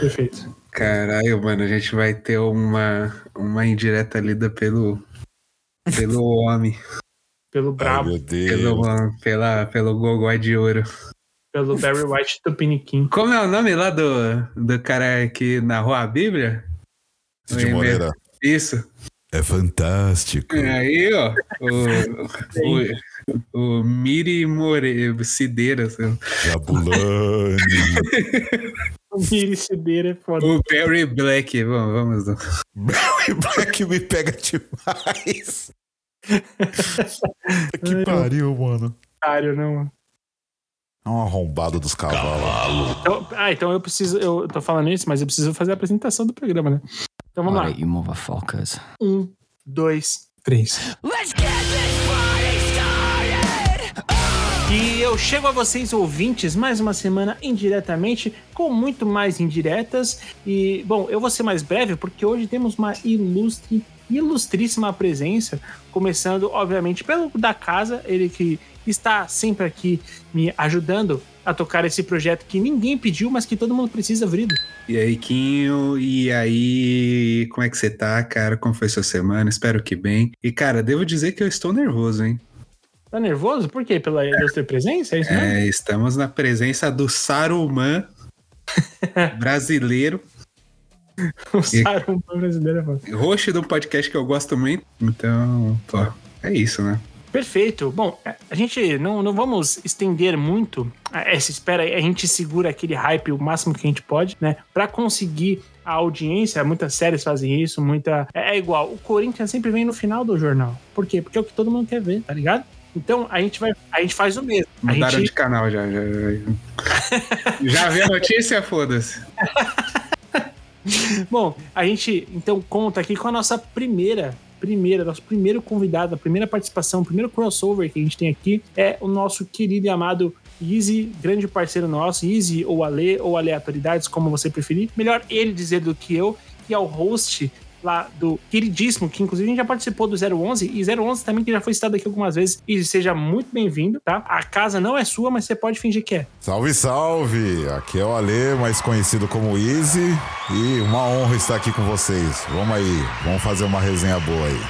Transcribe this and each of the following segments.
Perfeito. Caralho, mano, a gente vai ter uma, uma indireta lida pelo, pelo homem. Pelo Brabo, meu Deus. Pelo, pela, pelo Gogó de ouro. pelo Barry White Tupiniquim. Como é o nome lá do, do cara que narrou a Bíblia? Cid Moreira. Isso. É fantástico. Aí, ó. O, o, o Miri More, Cideira. assim. Jabulani. O Miri Cideira é foda. O Barry Black. Bom, vamos lá. Barry Black me pega demais. que pariu, mano. Otário, não, mano. É um arrombado dos cavalos. Então, ah, então eu preciso. Eu tô falando isso, mas eu preciso fazer a apresentação do programa, né? Então vamos lá. Alright, you motherfuckers. Um, dois, três. Let's get E eu chego a vocês, ouvintes, mais uma semana indiretamente, com muito mais indiretas. E, bom, eu vou ser mais breve, porque hoje temos uma ilustre, ilustríssima presença, começando, obviamente, pelo da casa, ele que está sempre aqui me ajudando a tocar esse projeto que ninguém pediu, mas que todo mundo precisa, Vrido. E aí, Quinho, e aí, como é que você tá, cara? Como foi sua semana? Espero que bem. E, cara, devo dizer que eu estou nervoso, hein? Tá nervoso? Por quê? Pela ilustre presença? É isso mesmo? É, estamos na presença do Saruman brasileiro, O Saruman brasileiro é foda. host de um podcast que eu gosto muito. Então, pô, é isso, né? Perfeito. Bom, a gente não, não vamos estender muito essa espera, a gente segura aquele hype o máximo que a gente pode, né? Pra conseguir a audiência, muitas séries fazem isso, muita. É, é igual, o Corinthians sempre vem no final do jornal. Por quê? Porque é o que todo mundo quer ver, tá ligado? Então a gente vai, a gente faz o mesmo. Mudaram gente, de canal já. Já, já. já vi a notícia? Foda-se. Bom, a gente então conta aqui com a nossa primeira, primeira, nosso primeiro convidado, a primeira participação, o primeiro crossover que a gente tem aqui é o nosso querido e amado Easy, grande parceiro nosso, Easy ou Ale ou aleatoriedades, como você preferir. Melhor ele dizer do que eu, que é o host lá do queridíssimo, que inclusive a gente já participou do 011 e 011 também que já foi citado aqui algumas vezes. E seja muito bem-vindo, tá? A casa não é sua, mas você pode fingir que é. Salve, salve! Aqui é o Ale, mais conhecido como Easy. E uma honra estar aqui com vocês. Vamos aí, vamos fazer uma resenha boa aí.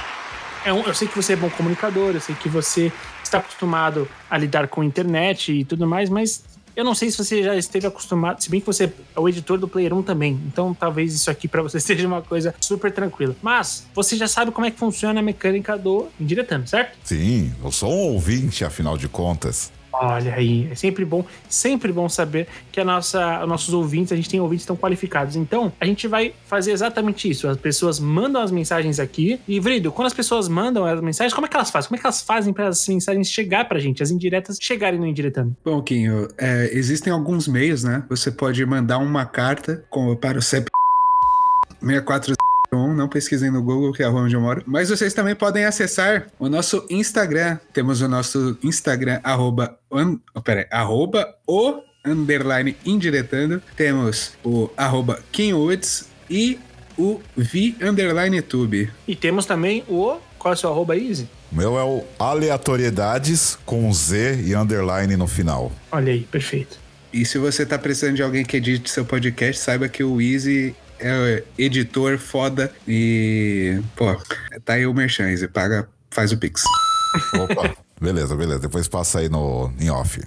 É um- eu sei que você é bom comunicador, eu sei que você está acostumado a lidar com internet e tudo mais, mas eu não sei se você já esteve acostumado, se bem que você é o editor do Player 1 também, então talvez isso aqui para você seja uma coisa super tranquila. Mas você já sabe como é que funciona a mecânica do indiretando, certo? Sim, eu sou um ouvinte, afinal de contas. Olha aí, é sempre bom, sempre bom saber que a nossa, os nossos ouvintes, a gente tem ouvintes tão qualificados. Então, a gente vai fazer exatamente isso. As pessoas mandam as mensagens aqui. E, Vrido, quando as pessoas mandam as mensagens, como é que elas fazem? Como é que elas fazem para as mensagens chegar pra gente, as indiretas chegarem no indiretando? Bom, Quinho, é, existem alguns meios, né? Você pode mandar uma carta com, para o CEP 6401, não pesquisem no Google, que é a rua onde eu moro. Mas vocês também podem acessar o nosso Instagram. Temos o nosso Instagram, arroba, un, oh, arroba o underline indiretando. Temos o arroba KingWoods e o V underline tube. E temos também o. Qual é o seu arroba, Easy? O meu é o Aleatoriedades com Z e underline no final. Olha aí, perfeito. E se você tá precisando de alguém que edite seu podcast, saiba que o Easy é editor foda e. Pô, tá aí o Merchan. Paga, faz o Pix. Opa, beleza, beleza. Depois passa aí no, em off.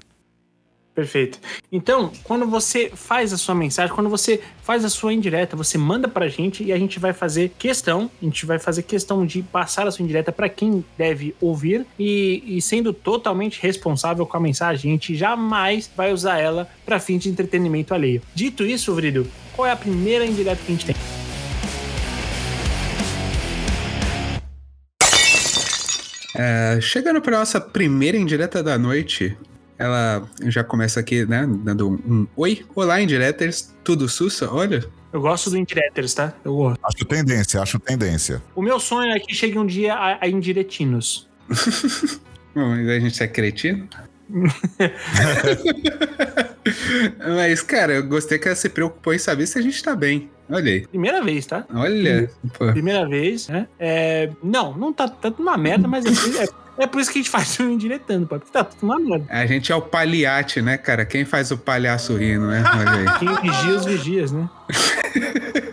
Perfeito. Então, quando você faz a sua mensagem, quando você faz a sua indireta, você manda pra gente e a gente vai fazer questão, a gente vai fazer questão de passar a sua indireta pra quem deve ouvir e, e sendo totalmente responsável com a mensagem, a gente jamais vai usar ela pra fins de entretenimento alheio. Dito isso, Vrido, qual é a primeira indireta que a gente tem? É, chegando pra nossa primeira indireta da noite, ela já começa aqui, né? Dando um, um oi. Olá, indiretas. Tudo sussa? Olha. Eu gosto do indireters, tá? Eu gosto. Acho tendência, acho tendência. O meu sonho é que chegue um dia a, a indiretinos. Bom, mas a gente é cretino. Mas, cara, eu gostei que ela se preocupou em saber se a gente tá bem. Olha aí. Primeira vez, tá? Olha. Pô. Primeira vez, né? É, não, não tá tanto uma merda, mas é, é, é por isso que a gente faz o indiretando, pô, porque tá tudo uma merda. A gente é o paliate, né, cara? Quem faz o palhaço rindo, né? Olha aí. Quem vigia os vigias, né?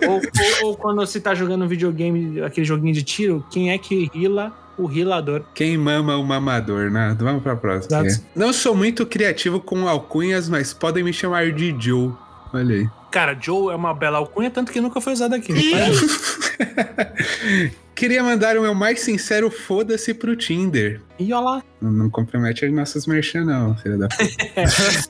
ou, ou- ou quando você tá jogando um videogame, aquele joguinho de tiro, quem é que rila o rilador? Quem mama o mamador, né? Vamos pra próxima. Exato. Não sou muito criativo com alcunhas, mas podem me chamar de Joe. Olha aí. Cara, Joe é uma bela alcunha, tanto que nunca foi usado aqui. Queria mandar o meu mais sincero foda-se pro Tinder. E olha lá. Não, compromete as nossas merchan, não, filha da puta.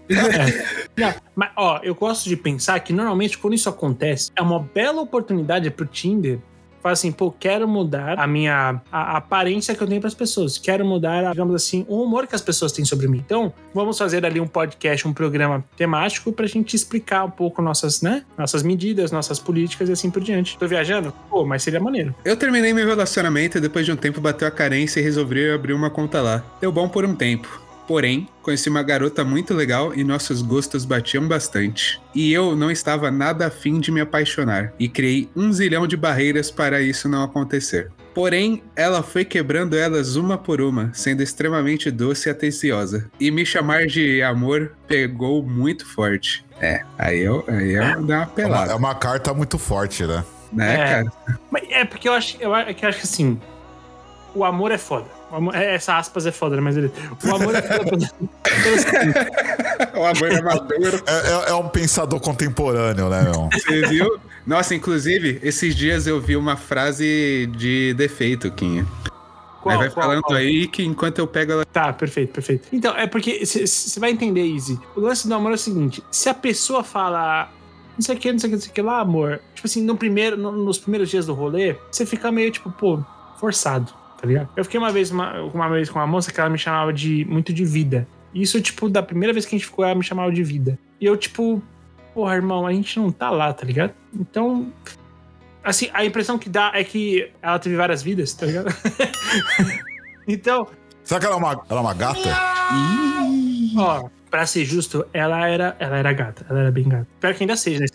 Não, mas, ó, eu gosto de pensar que normalmente quando isso acontece, é uma bela oportunidade pro Tinder. Fala assim, pô, quero mudar a minha a, a aparência que eu tenho pras pessoas. Quero mudar, digamos assim, o humor que as pessoas têm sobre mim. Então, vamos fazer ali um podcast, um programa temático pra gente explicar um pouco nossas, né? Nossas medidas, nossas políticas e assim por diante. Tô viajando? Pô, mas seria maneiro. Eu terminei meu relacionamento e depois de um tempo bateu a carência e resolvi abrir uma conta lá. Deu bom por um tempo. Porém, conheci uma garota muito legal e nossos gostos batiam bastante. E eu não estava nada afim de me apaixonar e criei um zilhão de barreiras para isso não acontecer. Porém, ela foi quebrando elas uma por uma, sendo extremamente doce e atenciosa. E me chamar de amor pegou muito forte. É, aí eu, aí eu dei uma É uma, pelada, é uma carta muito forte, né? né, É. cara? Mas é porque eu acho, eu, acho- é que eu acho que assim, o amor é foda. O amor- é, essa aspas é foda, né? Mas ele, o amor é o amor é maduro. É, é- é um pensador contemporâneo, né, meu? Você viu? Nossa, inclusive, esses dias eu vi uma frase de defeito, Quinha. qual- aí vai qual- falando qual? aí que enquanto eu pego ela. Tá, perfeito, perfeito. Então, é porque você vai entender, Easy. O lance do amor é o seguinte: se a pessoa fala. Não sei o que, não sei o que, não sei o que lá, amor. Tipo assim, no primeiro, no- nos primeiros dias do rolê, você fica meio, tipo, pô, forçado, tá ligado? Eu fiquei uma vez, uma, uma vez com uma moça que ela me chamava de muito de vida. Isso, tipo, da primeira vez que a gente ficou, ela me chamava de vida. E eu, tipo, porra, irmão, a gente não tá lá, tá ligado? Então. Assim, a impressão que dá é que ela teve várias vidas, tá ligado? então, Será que ela é uma, ela é uma gata? Ó, pra ser justo, ela era, ela era gata. Ela era bem gata. Espero que ainda seja, né?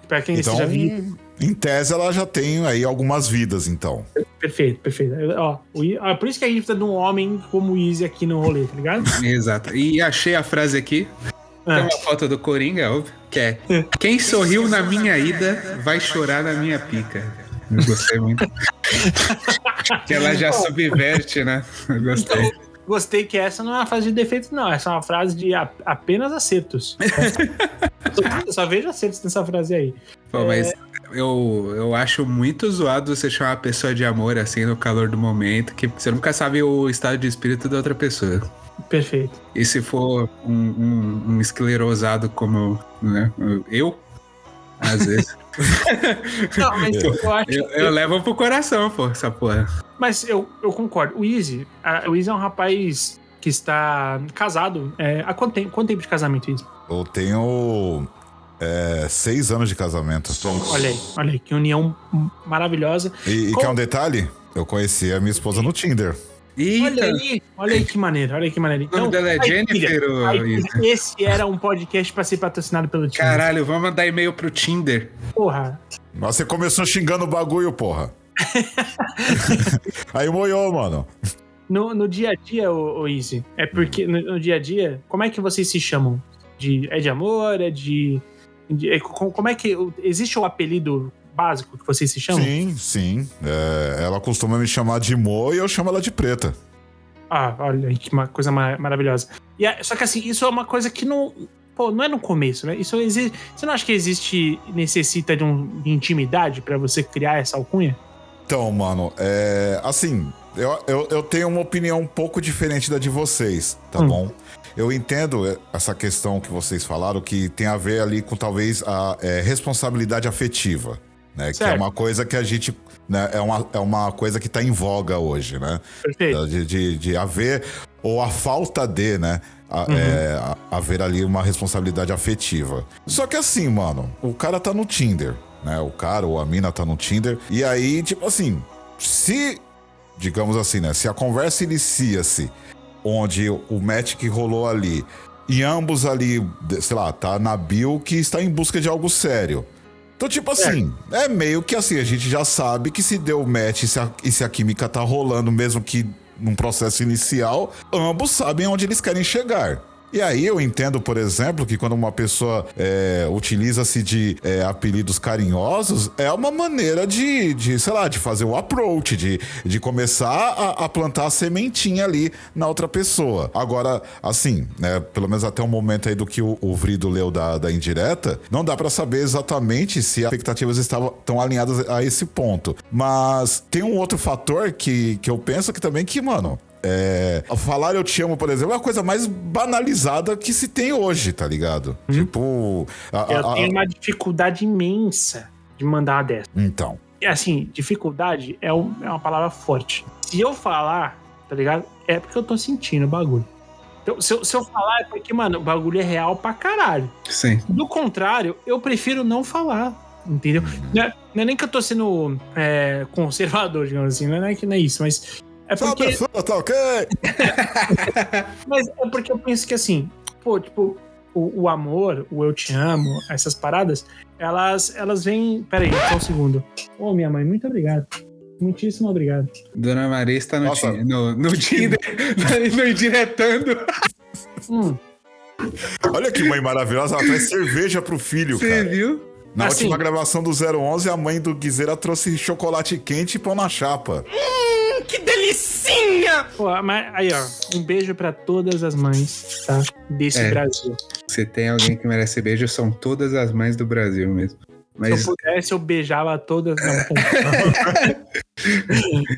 Espero que ainda Então, seja viva. em tese, ela já tem aí algumas vidas, então. Perfeito, perfeito. Ó, o ó, por isso que a gente precisa de um homem como o Easy aqui no rolê, tá ligado? Exato. E achei a frase aqui. Tem Ah, uma foto do Coringa, óbvio. Que é: Quem sorriu na minha ida vai chorar na minha pica. Eu gostei muito. que ela já subverte, né? Eu gostei. gostei que essa não é uma frase de defeito, não. Essa é uma frase de a- apenas acertos. só, só vejo acertos nessa frase aí. Pô, mas eu, eu acho muito zoado você chamar a pessoa de amor assim no calor do momento, que você nunca sabe o estado de espírito da outra pessoa. Perfeito. E se for um, um, um esclerosado como né, eu, às vezes, Não, mas eu acho eu, eu levo pro coração, pô, essa porra. Mas eu, eu concordo. O Easy, a- o Easy é um rapaz que está casado. É, há quanto tempo, quanto tempo de casamento, Easy? Eu tenho é, seis anos de casamento. Olha aí, olha aí, que união maravilhosa. E, e Qual- quer um detalhe? Eu conheci a minha esposa no Tinder. Eita, Olha aí, olha aí que maneiro, olha aí que maneiro. o nome dela é Jennifer ou esse era um podcast pra ser patrocinado pelo time. Caralho, vamos mandar e-mail pro Tinder. Porra. Mas você começou xingando o bagulho, porra. aí moiou, mano. No, no dia a dia, o, Easy, é porque no, no dia a dia, como é que vocês se chamam? De, é de amor? É de. É co- como é que. Existe o apelido básico que vocês se chamam? Sim, sim. É, ela costuma me chamar de Mo e eu chamo ela de preta. Ah, olha aí, que uma coisa ma- maravilhosa. E é- só que assim, isso é uma coisa que não. Pô, não é no começo, né? Isso existe. Você não acha que existe. necessita de, um, de intimidade pra você criar essa alcunha? Então, mano, é. Assim, eu, eu, eu tenho uma opinião um pouco diferente da de vocês, tá Hum. bom? Eu entendo essa questão que vocês falaram, que tem a ver ali com talvez a é, responsabilidade afetiva, né? Que é Certo. uma coisa que a gente. Né, é, uma, é uma coisa que tá em voga hoje, né? Perfeito. De, de, de haver, ou a falta de, né? a- Uhum. é, a- haver ali uma responsabilidade afetiva. Só que assim, mano, o cara tá no Tinder, né? O cara ou a mina tá no Tinder. E aí, tipo assim, se, digamos assim, né? Se a conversa inicia-se onde o match que rolou ali, e ambos ali, sei lá, tá na bio que está em busca de algo sério. Então, tipo assim, é meio que assim, a gente já sabe que se deu match e se a, e se a química tá rolando, mesmo que num processo inicial, ambos sabem onde eles querem chegar. E aí eu entendo, por exemplo, que quando uma pessoa é, utiliza-se de é, apelidos carinhosos, é uma maneira de, de, sei lá, de fazer o approach, de, de começar a, a plantar a sementinha ali na outra pessoa. Agora, assim, né, pelo menos até o momento aí do que o, o Vrido leu da, da indireta, não dá pra saber exatamente se as expectativas estavam tão alinhadas a esse ponto. Mas tem um outro fator que, que eu penso que também que, mano, é, falar eu te amo, por exemplo, é a coisa mais banalizada que se tem hoje, tá ligado? Tipo. a- Eu a- a- tenho uma dificuldade imensa de mandar uma dessa. Então. E, Assim, dificuldade é, um- é uma palavra forte. Se eu falar, tá ligado? É porque eu tô sentindo o bagulho. Então, se, eu, se eu falar, é porque, mano, o bagulho é real pra caralho. Sim. Do contrário, eu prefiro não falar. Entendeu? Não é, não é nem que eu tô sendo é, conservador, digamos assim, não é, que não é isso, mas. É Só porque, pessoa, tá ok? mas é porque eu penso que assim, pô, tipo, o, o amor, o eu te amo, essas paradas, elas, elas vêm. Pera aí, só um segundo. Ô, minha mãe, muito obrigado. Muitíssimo obrigado. Dona Maria está no, Nossa. No, no Tinder, no indiretando. Hum, Olha que mãe maravilhosa, ela traz cerveja pro filho, Você cara. viu? Na Assim- última gravação do 011, a mãe do Guizeira trouxe chocolate quente e pão na chapa. Que delicinha! pô, mas aí, ó, um beijo pra todas as mães, tá? Desse É. Brasil. Se tem alguém que merece beijo, são todas as mães do Brasil mesmo. Mas Se eu pudesse, eu beijava todas. Não,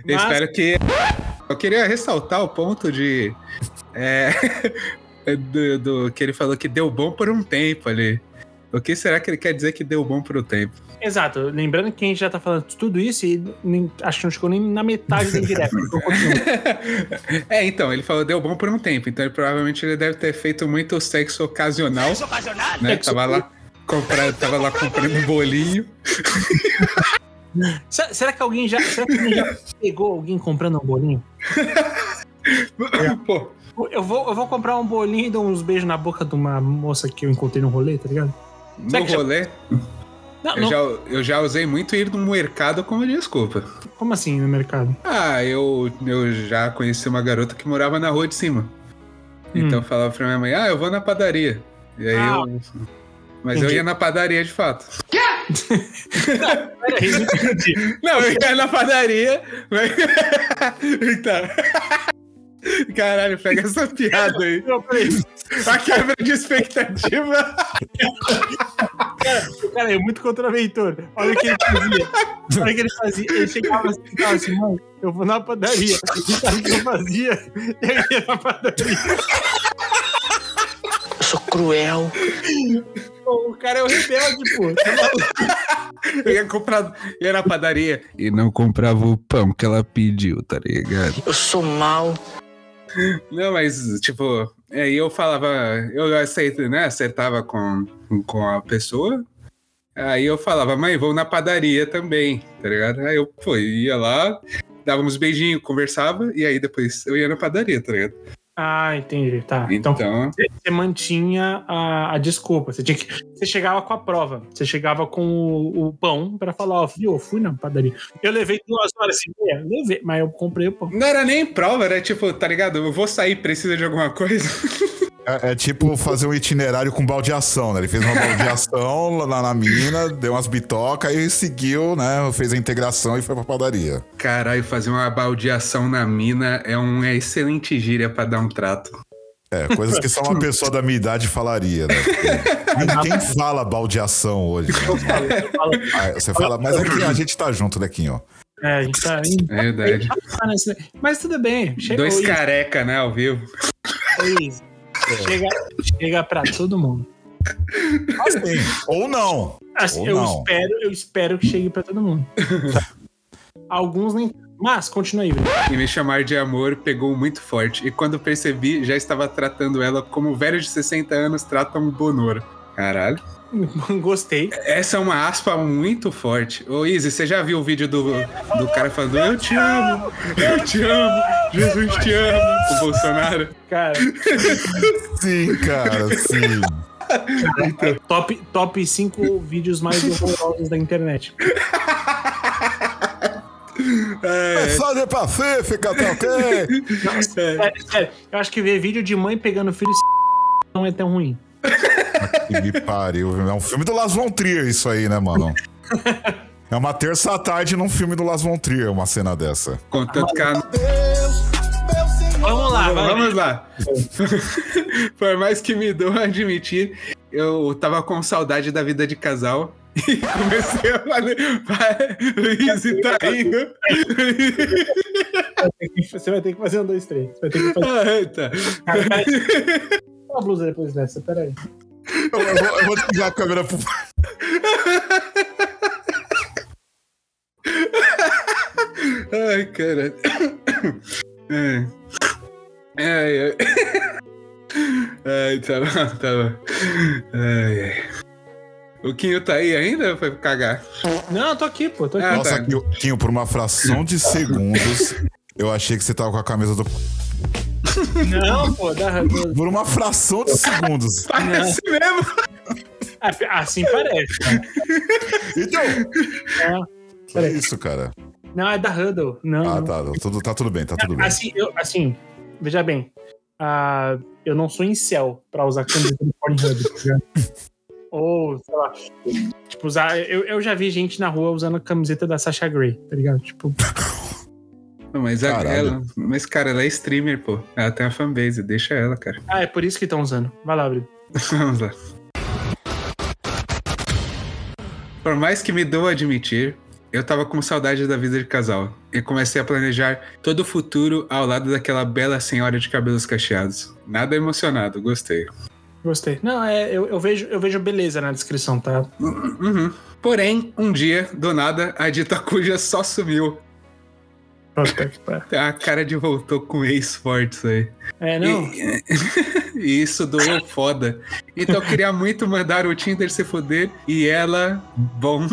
Mas- espero que. Eu queria ressaltar o ponto de. é, do, do- que ele falou que deu bom por um tempo ali. O que será que ele quer dizer que deu bom por um tempo? Exato. Lembrando que a gente já tá falando tudo isso e nem- acho que não chegou nem na metade da indireta. Então. É, então, ele falou deu bom por um tempo, então ele, provavelmente ele deve ter feito muito sexo ocasional, Ocasional? né? Sexo- Tava lá, compra, tava lá comprando bolinho. Se- Será que alguém já, será que alguém já pegou alguém comprando um bolinho? Pô, Eu vou, eu vou comprar um bolinho e dar uns beijos na boca de uma moça que eu encontrei no rolê, tá ligado? No que já- rolê, Não, eu não, já, eu já usei muito ir no mercado como desculpa. como assim no mercado? Ah, eu, eu já conheci uma garota que morava na rua de cima. Então eu falava pra minha mãe, ah, eu vou na padaria. E aí Ah, eu. Mas entendi. eu ia na padaria de fato. Entendi. Não, eu ia na padaria. Mas... então. Caralho, pega essa piada aí. A quebra de expectativa. Cara, é muito contraventor. Olha o que ele fazia. Olha o que ele fazia. Ele chegava assim e falava assim, mãe, eu vou na padaria. E sabe o que eu fazia? Eu ia na padaria. Eu sou cruel. O cara é o rebelde, pô. Eu ia comprar. Ia na padaria. E não comprava o pão que ela pediu, tá ligado? Eu sou mal. Não, mas, tipo, aí eu falava, eu aceito, né? Acertava com, com a pessoa. Aí eu falava, mãe, vou na padaria também, tá ligado? Aí eu, pô, ia lá, dava uns beijinhos, conversava, e aí depois eu ia na padaria, tá ligado? Ah, entendi. Tá. Então, Então, você mantinha a, a desculpa. Você, tinha que, você chegava com a prova. Você chegava com o, o pão pra falar, ó, viu, eu fui na padaria. Eu levei duas horas e meia, levei, mas eu comprei o pão. não era nem prova, era tipo, tá ligado? Eu vou sair, precisa de alguma coisa. É, é tipo fazer um itinerário com baldeação, né? Ele fez uma baldeação lá na mina, deu umas bitocas e seguiu, né? Fez a integração e foi pra padaria. Caralho, fazer uma baldeação na mina é uma excelente gíria pra dar um trato. É, coisas que só uma pessoa da minha idade falaria, né? Porque Quem fala baldeação hoje? né? Ah, Você fala, mas aqui a gente tá junto, Lequinho. é, a gente tá indo. É verdade. Mas tudo bem. Dois careca, né, ao vivo. ô, Isa, chega, chega pra todo mundo. Assim, ou não. Assim, Ou eu não. espero, eu espero que chegue pra todo mundo. Alguns nem. Mas, continua aí, velho. E me chamar de amor pegou muito forte. E quando percebi, já estava tratando ela como velhos de 60 anos tratam um bonoro. Caralho. Gostei. Essa é uma aspa muito forte. Ô, Izzy, você já viu o vídeo do, do cara falando Eu te amo, eu te amo, Jesus te ama, o Bolsonaro? Cara, Sim, cara, sim. top, top 5 vídeos mais horrorosos da internet. É, Mensagem pacífica, tá ok? Sério, sério, eu acho que ver vídeo de mãe pegando filho não é tão ruim. Que me pariu. É um filme do Las Von Trier isso aí, né, mano? É uma terça à tarde num filme do Las Von Trier, uma cena dessa. Contanto que a Vamos lá. Vamos lá. Por mais que me doa admitir, eu tava com saudade da vida de casal. E comecei a. Vai, Luiz, tá indo. Você vai ter que fazer um, dois, três. Você vai ter que fazer Ah, tá. uma blusa depois dessa, peraí. Eu, eu vou, eu vou desligar a câmera pro. Ai, cara. É. Ai, ai. Ai, tá bom, tá bom. Ai, ai. O Quinho tá aí ainda? Foi cagar. Não, tô aqui, pô. Tô aqui. Ah, Nossa, tá. Quinho, por uma fração de segundos, eu achei que você tava com a camisa do. Não, pô, dá. Por uma fração de segundos. Parece mesmo. Assim parece. cara. Então, É. é isso, cara. Não, é da Huddle. Não. Ah, não. tá. Tudo, tá tudo bem, tá tudo bem. Assim, eu, assim, veja bem. ah, eu não sou incel pra usar camiseta do Pornhub, tá ligado? Ou, sei lá. Tipo, usar. Eu, eu já vi gente na rua usando a camiseta da Sasha Grey, tá ligado? Tipo, Não, mas, a- Caralho. ela, mas, cara, ela é streamer, pô. Ela tem uma fanbase, deixa ela, cara. ah, é por isso que estão usando. Vai lá, Brito. Vamos lá. Por mais que me dou a admitir, eu tava com saudade da vida de casal. E comecei a planejar todo o futuro ao lado daquela bela senhora de cabelos cacheados. Nada emocionado, gostei. Gostei. Não, é, eu, eu vejo, eu vejo beleza na descrição, tá? Uhum. Porém, um dia, do nada, a dita cuja só sumiu. Pariu. A cara de voltou com ex fortes aí. É, não. E, e isso doeu foda. Então eu queria muito mandar o Tinder se foder e ela, bom,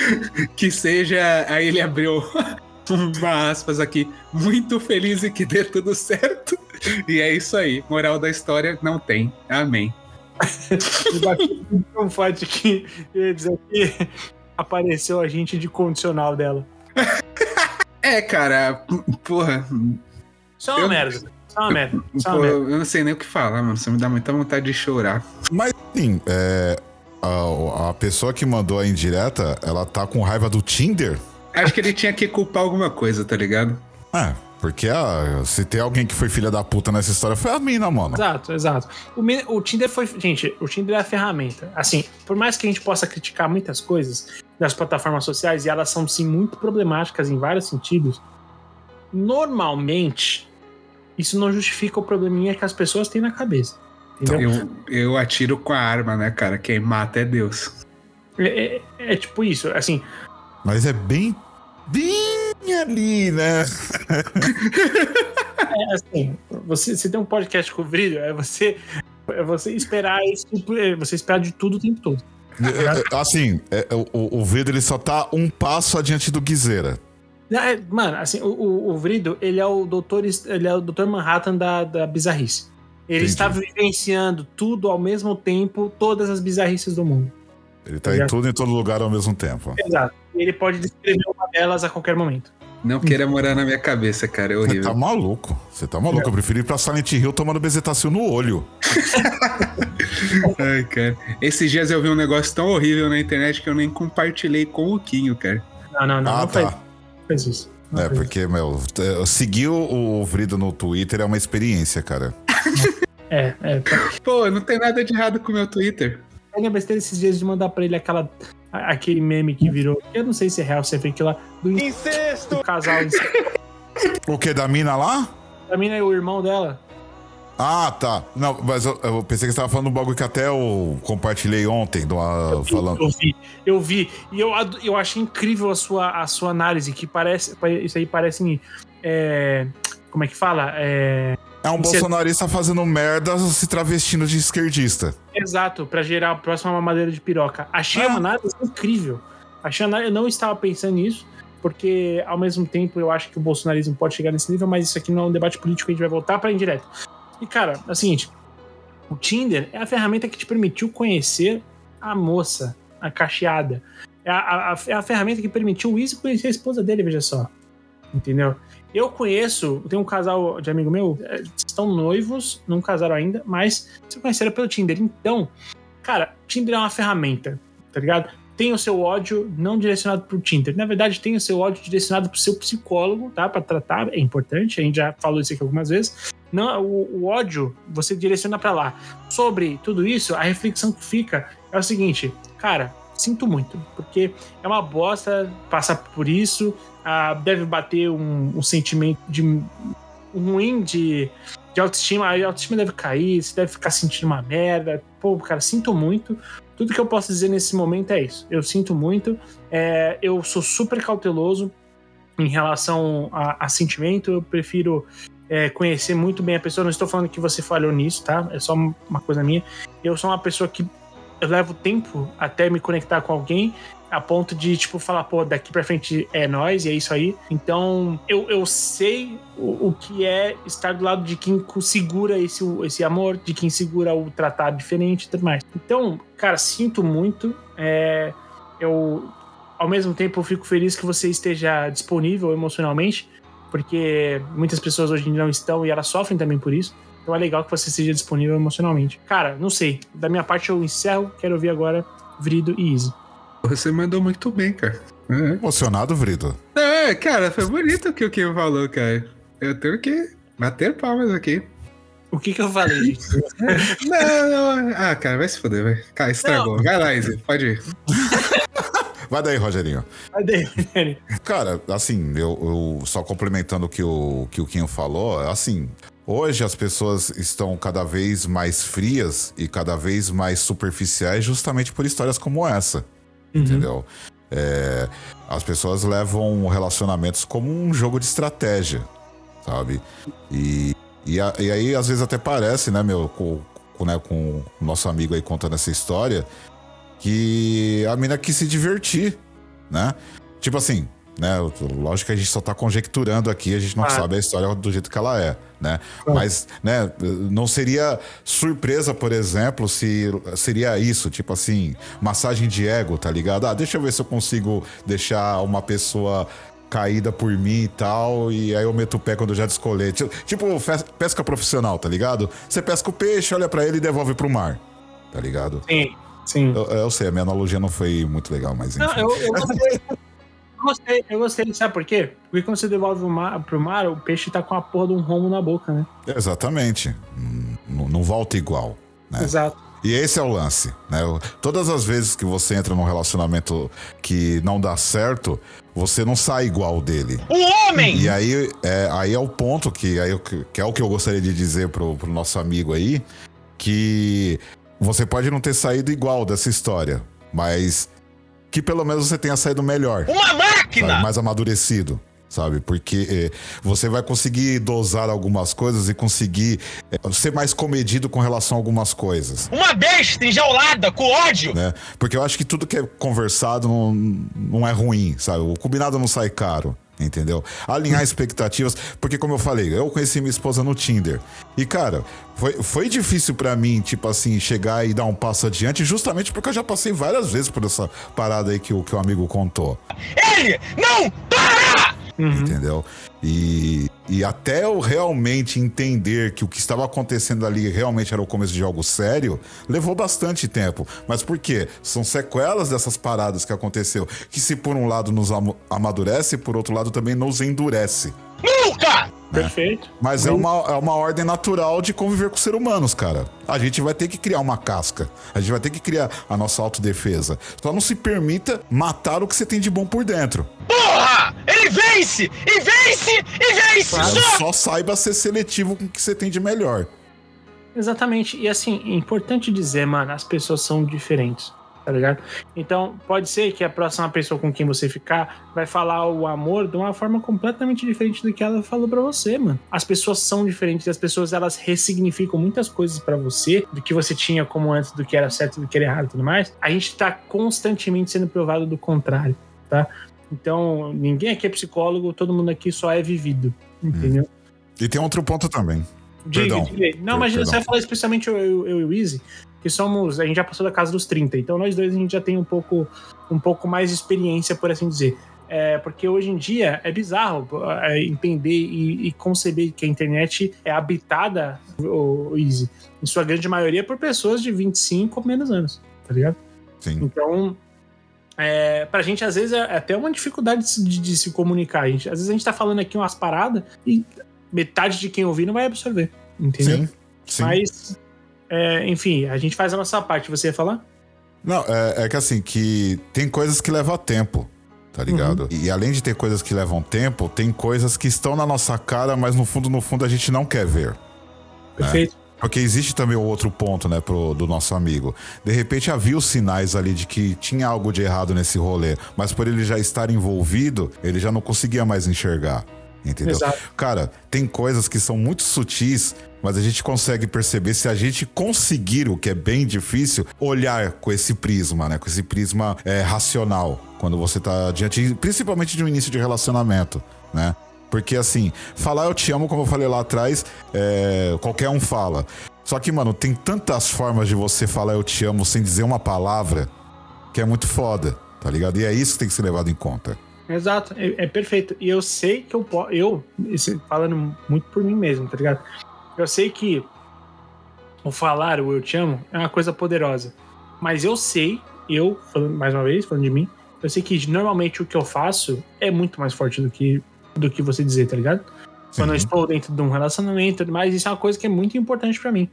que seja. Aí ele abriu uma aspas aqui, muito feliz e que dê tudo certo. E é isso aí. Moral da história, não tem. Amém. Tão forte que ia dizer que apareceu a gente de condicional dela. É, cara, porra. Só uma Eu- merda. Só uma merda. Só uma pô, merda. eu não sei nem o que falar, mano. Você me dá muita vontade de chorar. Mas, sim, é, a, a pessoa que mandou a indireta, ela tá com raiva do Tinder? Acho que ele tinha que culpar alguma coisa, tá ligado? É, porque a, se tem alguém que foi filha da puta nessa história, foi a mina, mano. Exato, exato. O, o Tinder foi. Gente, o Tinder é a ferramenta. Assim, por mais que a gente possa criticar muitas coisas das plataformas sociais, e elas são sim muito problemáticas em vários sentidos, normalmente isso não justifica o probleminha que as pessoas têm na cabeça. Entendeu? Eu, eu atiro com a arma, né, cara? Quem mata é Deus. É, é- é tipo isso, assim. Mas é bem. Bem ali, né? É assim, você, você tem um podcast com o brilho, é você, é você esperar tipo, é você esperar de tudo o tempo todo. É, é, Assim, é, o, o vidro ele só tá um passo adiante do é, Mano, assim, o, o, o Vrido, ele é o doutor, ele é o doutor Manhattan da, da bizarrice. Ele Entendi. está vivenciando tudo ao mesmo tempo, todas as bizarrices do mundo. Ele tá em tudo em todo lugar ao mesmo tempo. Exato. Ele pode descrever uma delas a qualquer momento. Não queira morar na minha cabeça, cara. É Você horrível. tá maluco. Você tá maluco. Eu prefiro ir pra Silent Hill tomando bezetacil no olho. Ai, cara. Esses dias eu vi um negócio tão horrível na internet que eu nem compartilhei com o Quinho, cara. Não, não, não. ah, não tá. faz isso. Não É, faz porque, meu, é, seguir o, o Vrido no Twitter é uma experiência, cara. É, é. tá. Pô, não tem nada de errado com o meu Twitter. Eu tinha besteira esses dias de mandar pra ele aquela, aquele meme que virou. Eu não sei se é real, se é fake lá. Do, do casal. O que, da mina lá? Pra mim é o irmão dela. Ah, tá. Não, mas eu, eu pensei que você tava falando um bagulho que até eu compartilhei ontem, de uma- falando. Eu vi, eu vi. E eu, eu achei incrível a sua, a sua análise, que parece. Isso aí parece. é, como é que fala? É, É um bolsonarista fazendo merda se travestindo de esquerdista. exato, pra gerar a próxima mamadeira de piroca. Achei Ah. uma análise incrível. Achei a análise, eu não estava pensando nisso, porque ao mesmo tempo eu acho que o bolsonarismo pode chegar nesse nível, mas isso aqui não é um debate político, a gente vai voltar pra indireto. E cara, é o seguinte: o Tinder é a ferramenta que te permitiu conhecer a moça, a cacheada. É a, a- a- é a ferramenta que permitiu o Easy conhecer a esposa dele, veja só. entendeu? Eu conheço, tem um casal de amigo meu, é, estão noivos, não casaram ainda, mas se conheceram pelo Tinder. Então, cara, Tinder é uma ferramenta, tá ligado? Tem o seu ódio não direcionado pro Tinder. Na verdade, tem o seu ódio direcionado pro seu psicólogo, tá? Pra tratar, é importante, a gente já falou isso aqui algumas vezes. Não, o, o ódio você direciona pra lá. Sobre tudo isso, a reflexão que fica é o seguinte, cara, sinto muito, porque é uma bosta passar por isso, ah, deve bater um, um sentimento de ruim de, de autoestima, a autoestima deve cair, você deve ficar sentindo uma merda. Pô, cara, sinto muito. Tudo que eu posso dizer nesse momento é isso. Eu sinto muito. É, eu sou super cauteloso em relação a, a sentimento. Eu prefiro é, conhecer muito bem a pessoa. Não estou falando que você falhou nisso, tá? É só uma coisa minha. Eu sou uma pessoa que eu levo tempo até me conectar com alguém a ponto de, tipo, falar, pô, daqui pra frente é nós e é isso aí. Então, eu, eu sei o, o que é estar do lado de quem segura esse, esse amor, de quem segura o tratado diferente e tudo mais. Então, cara, sinto muito. É, eu, ao mesmo tempo, eu fico feliz que você esteja disponível emocionalmente, porque muitas pessoas hoje não estão e elas sofrem também por isso. Então é legal que você seja disponível emocionalmente. Cara, não sei. Da minha parte eu encerro. Quero ouvir agora Vrido e Easy. Você mandou muito bem, cara. É. Emocionado, Vrido? É, cara, foi bonito o que o Kim falou, cara. Eu tenho que bater palmas aqui. O que que eu falei, gente? não, não. Ah, cara, vai se foder, vai. Cara, estragou. Vai lá, Izzy, pode ir. Vai daí, Rogerinho. Cadê, Rogério? Cara, assim, eu, eu só complementando o que o, que o Quinho falou, assim, hoje as pessoas estão cada vez mais frias e cada vez mais superficiais justamente por histórias como essa, entendeu? É, as pessoas levam relacionamentos como um jogo de estratégia, sabe? E, e, a- e aí, às vezes, até parece, né, meu, com, com, né, com o nosso amigo aí contando essa história, que a mina quis se divertir, né? Tipo assim, né? Lógico que a gente só tá conjecturando aqui, a gente não Claro. sabe a história do jeito que ela é, né? Mas, né, não seria surpresa, por exemplo, se seria isso, tipo assim, massagem de ego, tá ligado? Ah, deixa eu ver se eu consigo deixar uma pessoa caída por mim e tal, e aí eu meto o pé quando eu já descolei. Tipo, tipo pesca profissional, tá ligado? Você pesca o peixe, olha pra ele e devolve pro mar, tá ligado? Sim, sim. Eu, eu sei, a minha analogia não foi muito legal, mas enfim. Não, eu, eu gostei. Eu gostei, eu gostei, sabe por quê? Porque quando você devolve o mar, pro mar, o peixe tá com a porra de um rombo na boca, né? Exatamente. Não, não volta igual. né? Exato. E esse é o lance, né? O- Todas as vezes que você entra num relacionamento que não dá certo, você não sai igual dele. Um homem! E aí é, aí é o ponto que, aí, que é o que eu gostaria de dizer pro, pro nosso amigo aí, que você pode não ter saído igual dessa história, mas que pelo menos você tenha saído melhor Uma sabe? máquina! mais amadurecido. Sabe? Porque eh, você vai conseguir dosar algumas coisas e conseguir eh, ser mais comedido com relação a algumas coisas. Uma besta enjaulada com ódio! Né? Porque eu acho que tudo que é conversado não, não é ruim, sabe? O combinado não sai caro. Entendeu? Alinhar expectativas, porque como eu falei, eu conheci minha esposa no Tinder. E cara, foi, foi difícil pra mim, tipo assim, chegar e dar um passo adiante, justamente porque eu já passei várias vezes por essa parada aí que o, que o amigo contou. Ele não para! Entendeu? E, e até eu realmente entender que o que estava acontecendo ali realmente era o começo de algo sério, levou bastante tempo. Mas por quê? São sequelas dessas paradas que aconteceu, que se por um lado nos am- amadurece, por outro lado também nos endurece. Nunca! Perfeito. Mas é uma, é uma ordem natural de conviver com seres humanos, cara. A gente vai ter que criar uma casca. A gente vai ter que criar a nossa autodefesa. Só não se permita matar o que você tem de bom por dentro. Porra! Ele vence! E vence! E vence! Só! Só saiba ser seletivo com o que você tem de melhor. Exatamente. E assim, é importante dizer, mano, as pessoas são diferentes, tá ligado? Então, pode ser que a próxima pessoa com quem você ficar vai falar o amor de uma forma completamente diferente do que ela falou pra você, mano. As pessoas são diferentes, as pessoas elas ressignificam muitas coisas pra você, do que você tinha como antes, do que era certo, do que era errado e tudo mais. A gente tá constantemente sendo provado do contrário, tá? Então, ninguém aqui é psicólogo, todo mundo aqui só é vivido, entendeu? E tem outro ponto também. Diga, Perdão. diga. Não, Per- mas você perdão. vai falar especialmente eu, eu, eu e o Easy, que somos. A gente já passou da casa dos 30, então nós dois a gente já tem um pouco, um pouco mais de experiência, por assim dizer. É, porque hoje em dia é bizarro é, entender e, e conceber que a internet é habitada, o, o Easy, em sua grande maioria, por pessoas de 25 ou menos anos, tá ligado? Sim. Então, é, pra gente, às vezes, é até uma dificuldade de, se- de- se comunicar. A gente, às vezes a gente tá falando aqui umas paradas e metade de quem ouvir não vai absorver, entendeu? Sim. Sim. Mas, é, enfim, a gente faz a nossa parte. Você ia falar? Não, é, é que assim, que tem coisas que levam tempo, tá ligado? Uhum. E além de ter coisas que levam tempo, tem coisas que estão na nossa cara, mas no fundo, no fundo, a gente não quer ver. Perfeito. Porque existe também o outro ponto, né, pro, do nosso amigo. De repente havia os sinais ali de que tinha algo de errado nesse rolê, mas por ele já estar envolvido, ele já não conseguia mais enxergar. Entendeu? Exato. Cara, tem coisas que são muito sutis, mas a gente consegue perceber se a gente conseguir, o que é bem difícil, olhar com esse prisma, né? Com esse prisma é, racional, quando você tá diante, principalmente de um início de relacionamento, né? Porque assim, falar eu te amo, como eu falei lá atrás, é, qualquer um fala. Só que, mano, tem tantas formas de você falar eu te amo sem dizer uma palavra que é muito foda, tá ligado? E é isso que tem que ser levado em conta. Exato, é, é perfeito. E eu sei que eu posso. Eu, falando muito por mim mesmo, tá ligado? Eu sei que o falar o eu te amo é uma coisa poderosa. Mas eu sei, eu, mais uma vez, falando de mim, eu sei que normalmente o que eu faço é muito mais forte do que, do que você dizer, tá ligado? Quando eu Sim. estou dentro de um relacionamento e tudo mais, isso é uma coisa que é muito importante pra mim.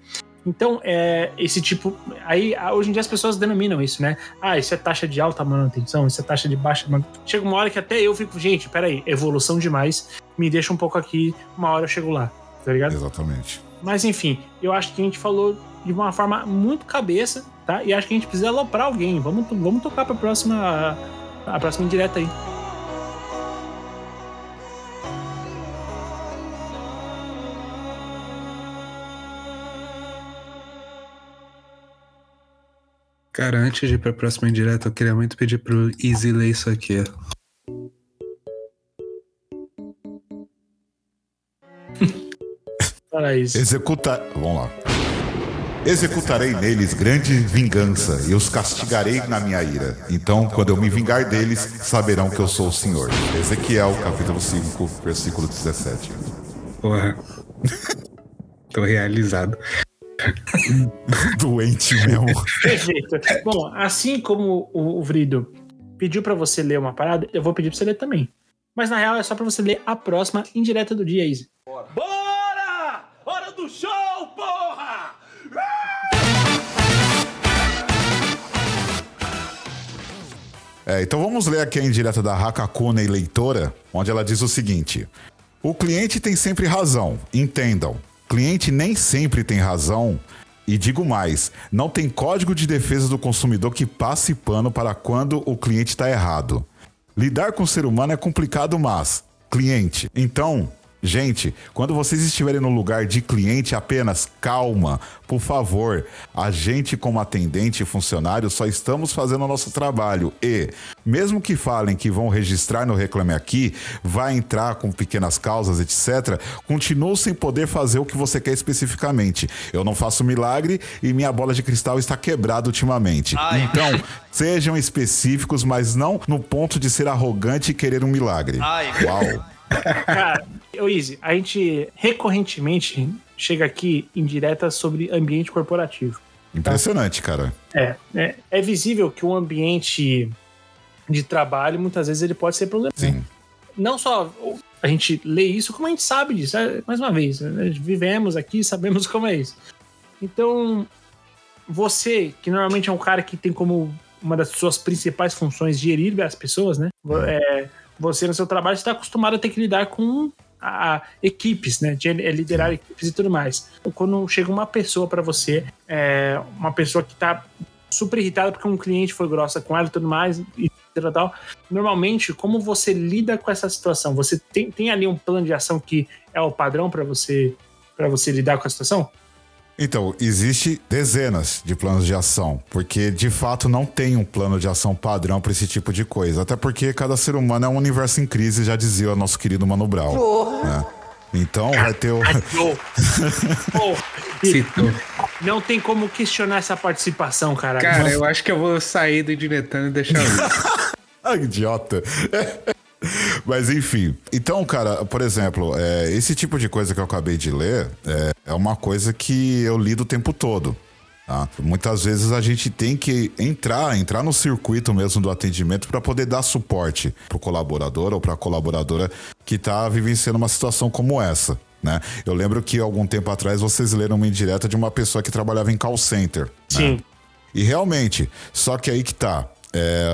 Então, é, esse tipo. Aí, hoje em dia as pessoas denominam isso, né? Ah, isso é taxa de alta manutenção, isso é taxa de baixa manutenção. Chega uma hora que até eu fico, gente, peraí, evolução demais, me deixa um pouco aqui, uma hora eu chego lá, tá ligado? Exatamente. Mas enfim, eu acho que a gente falou de uma forma muito cabeça, tá? E acho que a gente precisa aloprar alguém. Vamos, vamos tocar pra próxima. A próxima indireta aí. Cara, antes de ir pra próxima indireta, eu queria muito pedir pro Easy ler isso aqui. Isso. Executar. Vamos lá. Executarei neles grande vingança e os castigarei na minha ira. Então, quando eu me vingar deles, saberão que eu sou o Senhor. Ezequiel, capítulo 5, versículo 17. Porra. Tô realizado. Doente mesmo. Perfeito. Bom, assim como o, o Vrido pediu pra você ler uma parada, eu vou pedir pra você ler também. Mas na real é só pra você ler a próxima indireta do dia, Easy. Bora! Do show, porra! É, então vamos ler aqui a indireta da Hakakuna e leitora, onde ela diz o seguinte: O cliente tem sempre razão, entendam. Cliente nem sempre tem razão. E digo mais, não tem código de defesa do consumidor que passe pano para quando o cliente está errado. Lidar com o ser humano é complicado, mas cliente. Então, gente, quando vocês estiverem no lugar de cliente, apenas calma, por favor. A gente, como atendente e funcionário, só estamos fazendo o nosso trabalho. E, mesmo que falem que vão registrar no Reclame Aqui, vai entrar com pequenas causas, etc., continuo sem poder fazer o que você quer especificamente. Eu não faço milagre e minha bola de cristal está quebrada ultimamente. Ai. Então, sejam específicos, mas não no ponto de ser arrogante e querer um milagre. Ai. Uau. Cara, ô Easy, a gente recorrentemente chega aqui em direta sobre ambiente corporativo. Impressionante, cara. É, é, é visível que o ambiente de trabalho, muitas vezes, ele pode ser problemático. Sim. Não só a gente lê isso, como a gente sabe disso. É, mais uma vez, né, vivemos aqui, sabemos como é isso. Então, você, que normalmente é um cara que tem como uma das suas principais funções gerir as pessoas, né? É, você no seu trabalho está acostumado a ter que lidar com a, a equipes, né? De é, liderar equipes e tudo mais. Quando chega uma pessoa para você, é, uma pessoa que tá super irritada porque um cliente foi grossa com ela e tudo mais, e tal, tal. Normalmente, como você lida com essa situação? Você tem, tem ali um plano de ação que é o padrão para você para você lidar com a situação? Então, existe dezenas de planos de ação, porque de fato não tem um plano de ação padrão para esse tipo de coisa. Até porque cada ser humano é um universo em crise, já dizia o nosso querido Mano Brown. né? Então vai ter o. Não tem como questionar essa participação, caralho. Cara, eu acho que eu vou sair do indiretando e deixar o Ah, idiota. Mas enfim. Então, cara, por exemplo, é, esse tipo de coisa que eu acabei de ler é, é uma coisa que eu lido o tempo todo. tá? Muitas vezes a gente tem que entrar, entrar no circuito mesmo do atendimento para poder dar suporte pro colaborador ou pra colaboradora que tá vivenciando uma situação como essa. Né? Eu lembro que algum tempo atrás vocês leram uma indireta de uma pessoa que trabalhava em call center. né? Sim. E realmente, só que aí que tá. É,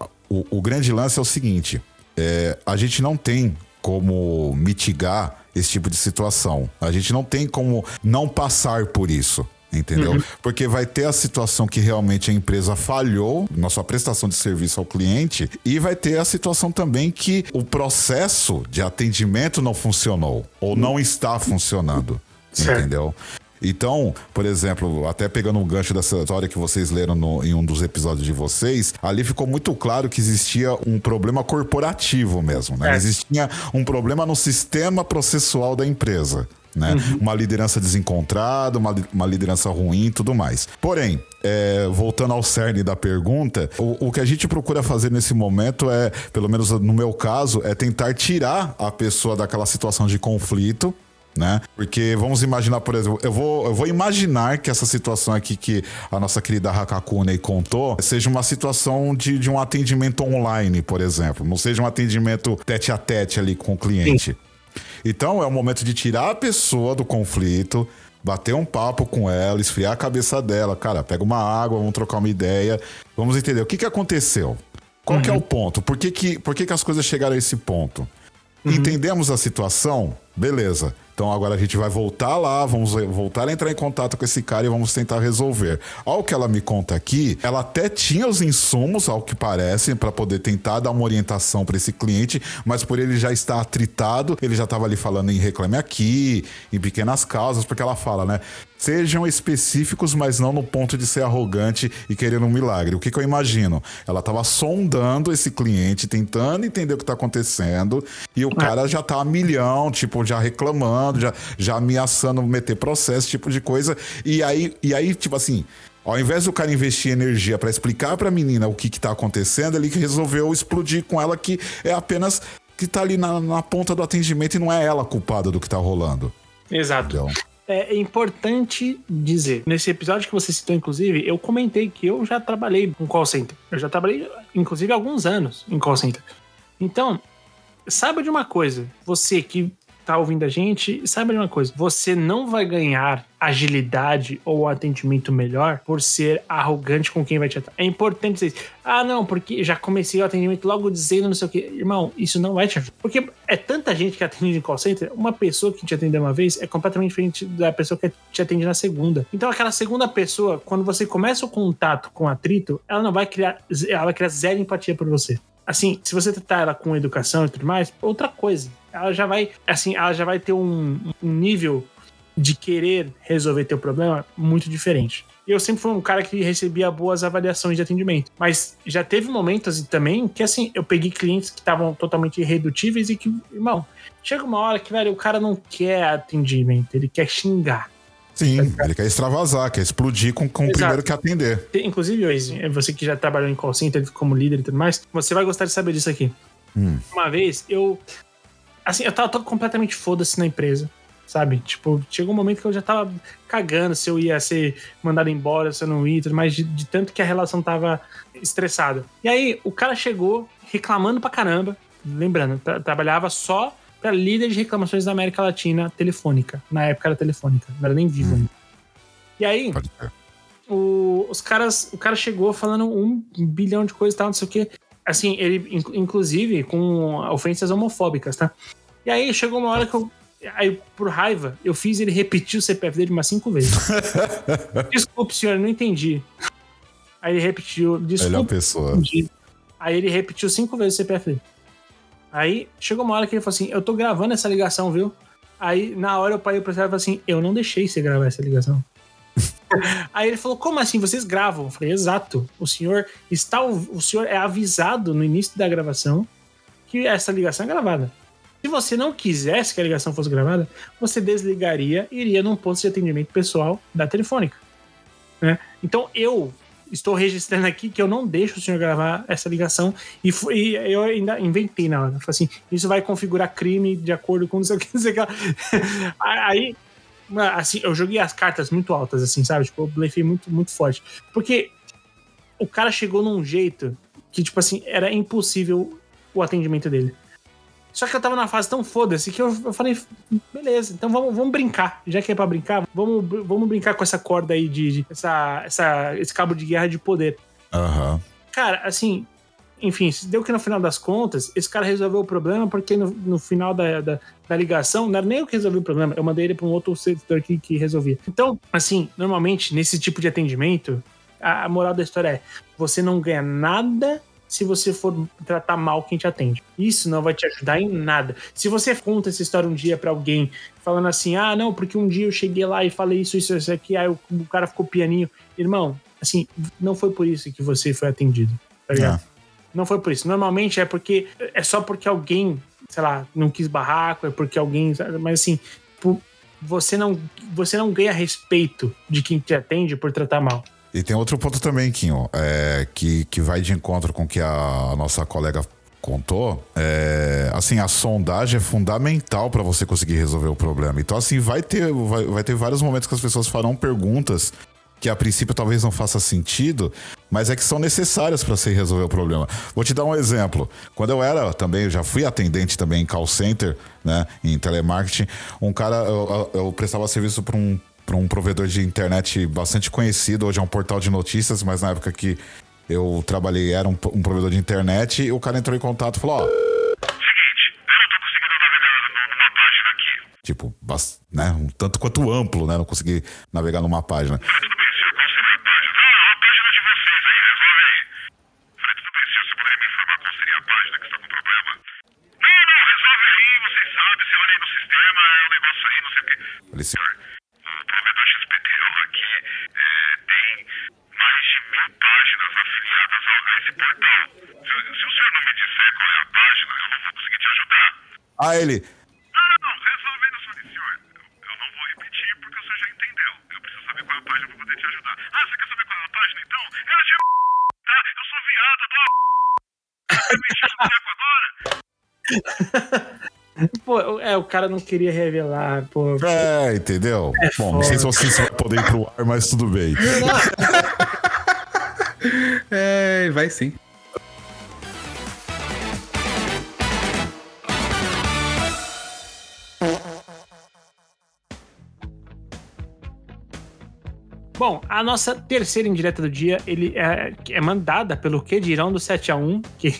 a- o, o grande lance é o seguinte: é, a gente não tem como mitigar esse tipo de situação. A gente não tem como não passar por isso. Entendeu? Porque vai ter a situação que realmente a empresa falhou na sua prestação de serviço ao cliente e vai ter a situação também que o processo de atendimento não funcionou ou não está funcionando. Certo. Entendeu? Então, por exemplo, até pegando o gancho dessa história que vocês leram no- em um dos episódios de vocês, ali ficou muito claro que existia um problema corporativo mesmo, né? É. Existia um problema no sistema processual da empresa. Né? Uma liderança desencontrada, uma, uma liderança ruim e tudo mais. Porém, é, voltando ao cerne da pergunta, o, o que a gente procura fazer nesse momento é, pelo menos no meu caso, é tentar tirar a pessoa daquela situação de conflito, né? Porque vamos imaginar, por exemplo, eu vou, eu vou imaginar que essa situação aqui que a nossa querida Hakakune contou seja uma situação de, de um atendimento online, por exemplo. Não seja um atendimento tete a tete ali com o cliente. Então é o momento de tirar a pessoa do conflito, bater um papo com ela, esfriar a cabeça dela. Cara, pega uma água, vamos trocar uma ideia. Vamos entender o que, que aconteceu. Qual que é o ponto? Por que, que, por que, que as coisas chegaram a esse ponto? Entendemos a situação? Beleza. Então agora a gente vai voltar lá, vamos voltar a entrar em contato com esse cara e vamos tentar resolver. Ao que ela me conta aqui, ela até tinha os insumos, ao que parece, para poder tentar dar uma orientação para esse cliente, mas por ele já estar atritado, ele já estava ali falando em reclame aqui, em pequenas causas, porque ela fala, né? Sejam específicos, mas não no ponto de ser arrogante e querendo um milagre. O que, que eu imagino? Ela estava sondando esse cliente, tentando entender o que está acontecendo, e o cara já tá a milhão, tipo, já reclamando, já, já ameaçando meter processo, tipo de coisa. E aí, e aí, tipo assim. Ao invés do cara investir energia para explicar pra menina o que, que tá acontecendo, ele resolveu explodir com ela que é apenas que tá ali na, na ponta do atendimento e não é ela culpada do que tá rolando. Exato. Então, É importante dizer, nesse episódio que você citou, inclusive, eu comentei que eu já trabalhei com call center. Eu já trabalhei, inclusive, alguns anos em call center. Então, saiba de uma coisa, você que tá ouvindo a gente, saiba de uma coisa, você não vai ganhar agilidade ou atendimento melhor por ser arrogante com quem vai te atender. É importante isso. Ah, não, porque já comecei o atendimento logo dizendo não sei o quê. Irmão, isso não vai te ajudar. Porque é tanta gente que atende em call center, uma pessoa que te atendeu uma vez é completamente diferente da pessoa que te atende na segunda. Então, aquela segunda pessoa, quando você começa o contato com atrito, ela não vai criar, ela vai criar zero empatia por você. Assim, se você tratar ela com educação e tudo mais, outra coisa. Ela já vai, assim, ela já vai ter um, um nível de querer resolver teu problema muito diferente. Eu sempre fui um cara que recebia boas avaliações de atendimento. Mas já teve momentos também que, assim, eu peguei clientes que estavam totalmente irredutíveis e que, irmão, chega uma hora que, velho, o cara não quer atendimento, ele quer xingar. Sim, ele quer extravasar, quer explodir com, com o primeiro que atender. Inclusive, Waze, você que já trabalhou em call center como líder e tudo mais, você vai gostar de saber disso aqui. Hum. Uma vez, eu. Assim, eu tava todo completamente foda-se na empresa, sabe? Tipo, chegou um momento que eu já tava cagando se eu ia ser mandado embora, se eu não ia, e tudo mais, de, de tanto que a relação tava estressada. E aí, o cara chegou reclamando pra caramba. Lembrando, tra- trabalhava só pra líder de reclamações da América Latina telefônica. Na época era telefônica, não era nem vivo ainda. E aí, o, os caras, o cara chegou falando um bilhão de coisas e tal, não sei o quê. Assim, ele, in- inclusive, com ofensas homofóbicas, tá? E aí chegou uma hora que eu. Aí, por raiva, eu fiz ele repetir o CPF dele umas cinco vezes. Desculpe, senhor, eu não entendi. Aí ele repetiu. Melhor Desculpe, pessoa. entendi. Aí ele repetiu cinco vezes o CPF dele. Aí chegou uma hora que ele falou assim: Eu tô gravando essa ligação, viu? Aí na hora eu parei pro cara e falei assim: Eu não deixei você gravar essa ligação. Aí ele falou: Como assim? Vocês gravam? Eu falei: Exato. O senhor está. O senhor é avisado no início da gravação que essa ligação é gravada. Se você não quisesse que a ligação fosse gravada, você desligaria e iria num posto de atendimento pessoal da telefônica. né? Então eu estou registrando aqui que eu não deixo o senhor gravar essa ligação. E, e eu ainda inventei na hora. Falei assim: isso vai configurar crime de acordo com não sei o que, não sei o que. Aí, assim, eu joguei as cartas muito altas, assim, sabe? Tipo, eu blefei muito, muito forte. Porque o cara chegou num jeito que, tipo assim, era impossível o atendimento dele. Só que eu tava numa fase tão foda-se que eu, eu falei, beleza, então vamos, vamos brincar. Já que é pra brincar, vamos, vamos brincar com essa corda aí de, de- essa, essa, esse cabo de guerra de poder. Aham. Cara, assim, enfim, deu que no final das contas, esse cara resolveu o problema porque no, no final da, da, da ligação, não era nem eu que resolvi o problema, eu mandei ele pra um outro setor aqui que resolvia. Então, assim, normalmente, nesse tipo de atendimento, a, a moral da história é: você não ganha nada se você for tratar mal quem te atende. Isso não vai te ajudar em nada. Se você conta essa história um dia pra alguém, falando assim, ah, não, porque um dia eu cheguei lá e falei isso, isso, isso aqui, aí o, o cara ficou pianinho. Irmão, assim, não foi por isso que você foi atendido, tá ligado? É. Não foi por isso. Normalmente é porque é só porque alguém, sei lá, não quis barraco, é porque alguém, mas assim, você não você não ganha respeito de quem te atende por tratar mal. E tem outro ponto também, Quinho, é, que, que vai de encontro com o que a nossa colega contou. É, assim, a sondagem é fundamental para você conseguir resolver o problema. Então, assim, vai ter, vai, vai ter vários momentos que as pessoas farão perguntas que a princípio talvez não faça sentido, mas é que são necessárias para você resolver o problema. Vou te dar um exemplo. Quando eu era também, eu já fui atendente também em call center, né, em telemarketing, um cara, eu, eu prestava serviço para um para um provedor de internet bastante conhecido, hoje é um portal de notícias, mas na época que eu trabalhei era um, um provedor de internet, e o cara entrou em contato e falou, ó, tipo, bas- né, um tanto quanto amplo, né, não consegui navegar numa página. Falei, senhor, O provedor XPTO aqui é, tem mais de mil páginas afiliadas ao- a esse portal. Se, se o senhor não me disser qual é a página, eu não vou conseguir te ajudar. ah, ele, Não, não, não. Resolvendo sua senhor. Eu, eu não vou repetir porque o senhor já entendeu. Eu preciso saber qual é a página pra poder te ajudar. Ah, você quer saber qual é a página então? É a de tá? Eu sou viado, eu dou a Vai me encher o saco agora? Pô, é, o cara não queria revelar, pô. é, entendeu? Bom, não sei se você vai poder ir pro ar, mas tudo bem. É, vai sim. Bom, a nossa terceira indireta do dia, ele é, é mandada pelo Que Dirão do 7x1, que,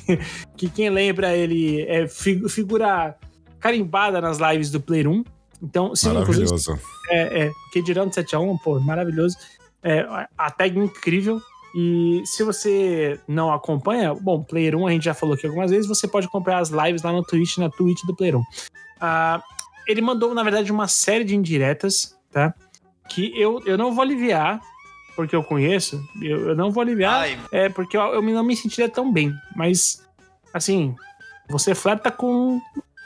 que quem lembra, ele é fi- figura carimbada nas lives do Player 1. Então, se inclusive, Maravilhoso. é, é, que dirão do 7x1, pô, maravilhoso. É, a tag incrível. E se você não acompanha, bom, Player 1 a gente já falou aqui algumas vezes, você pode acompanhar as lives lá no Twitch, na Twitch do Player 1. Ah, ele mandou, na verdade, uma série de indiretas, tá? Que eu, eu não vou aliviar, porque eu conheço, eu, eu não vou aliviar, Ai, é porque eu, eu não me sentiria tão bem. Mas, assim, você flerta com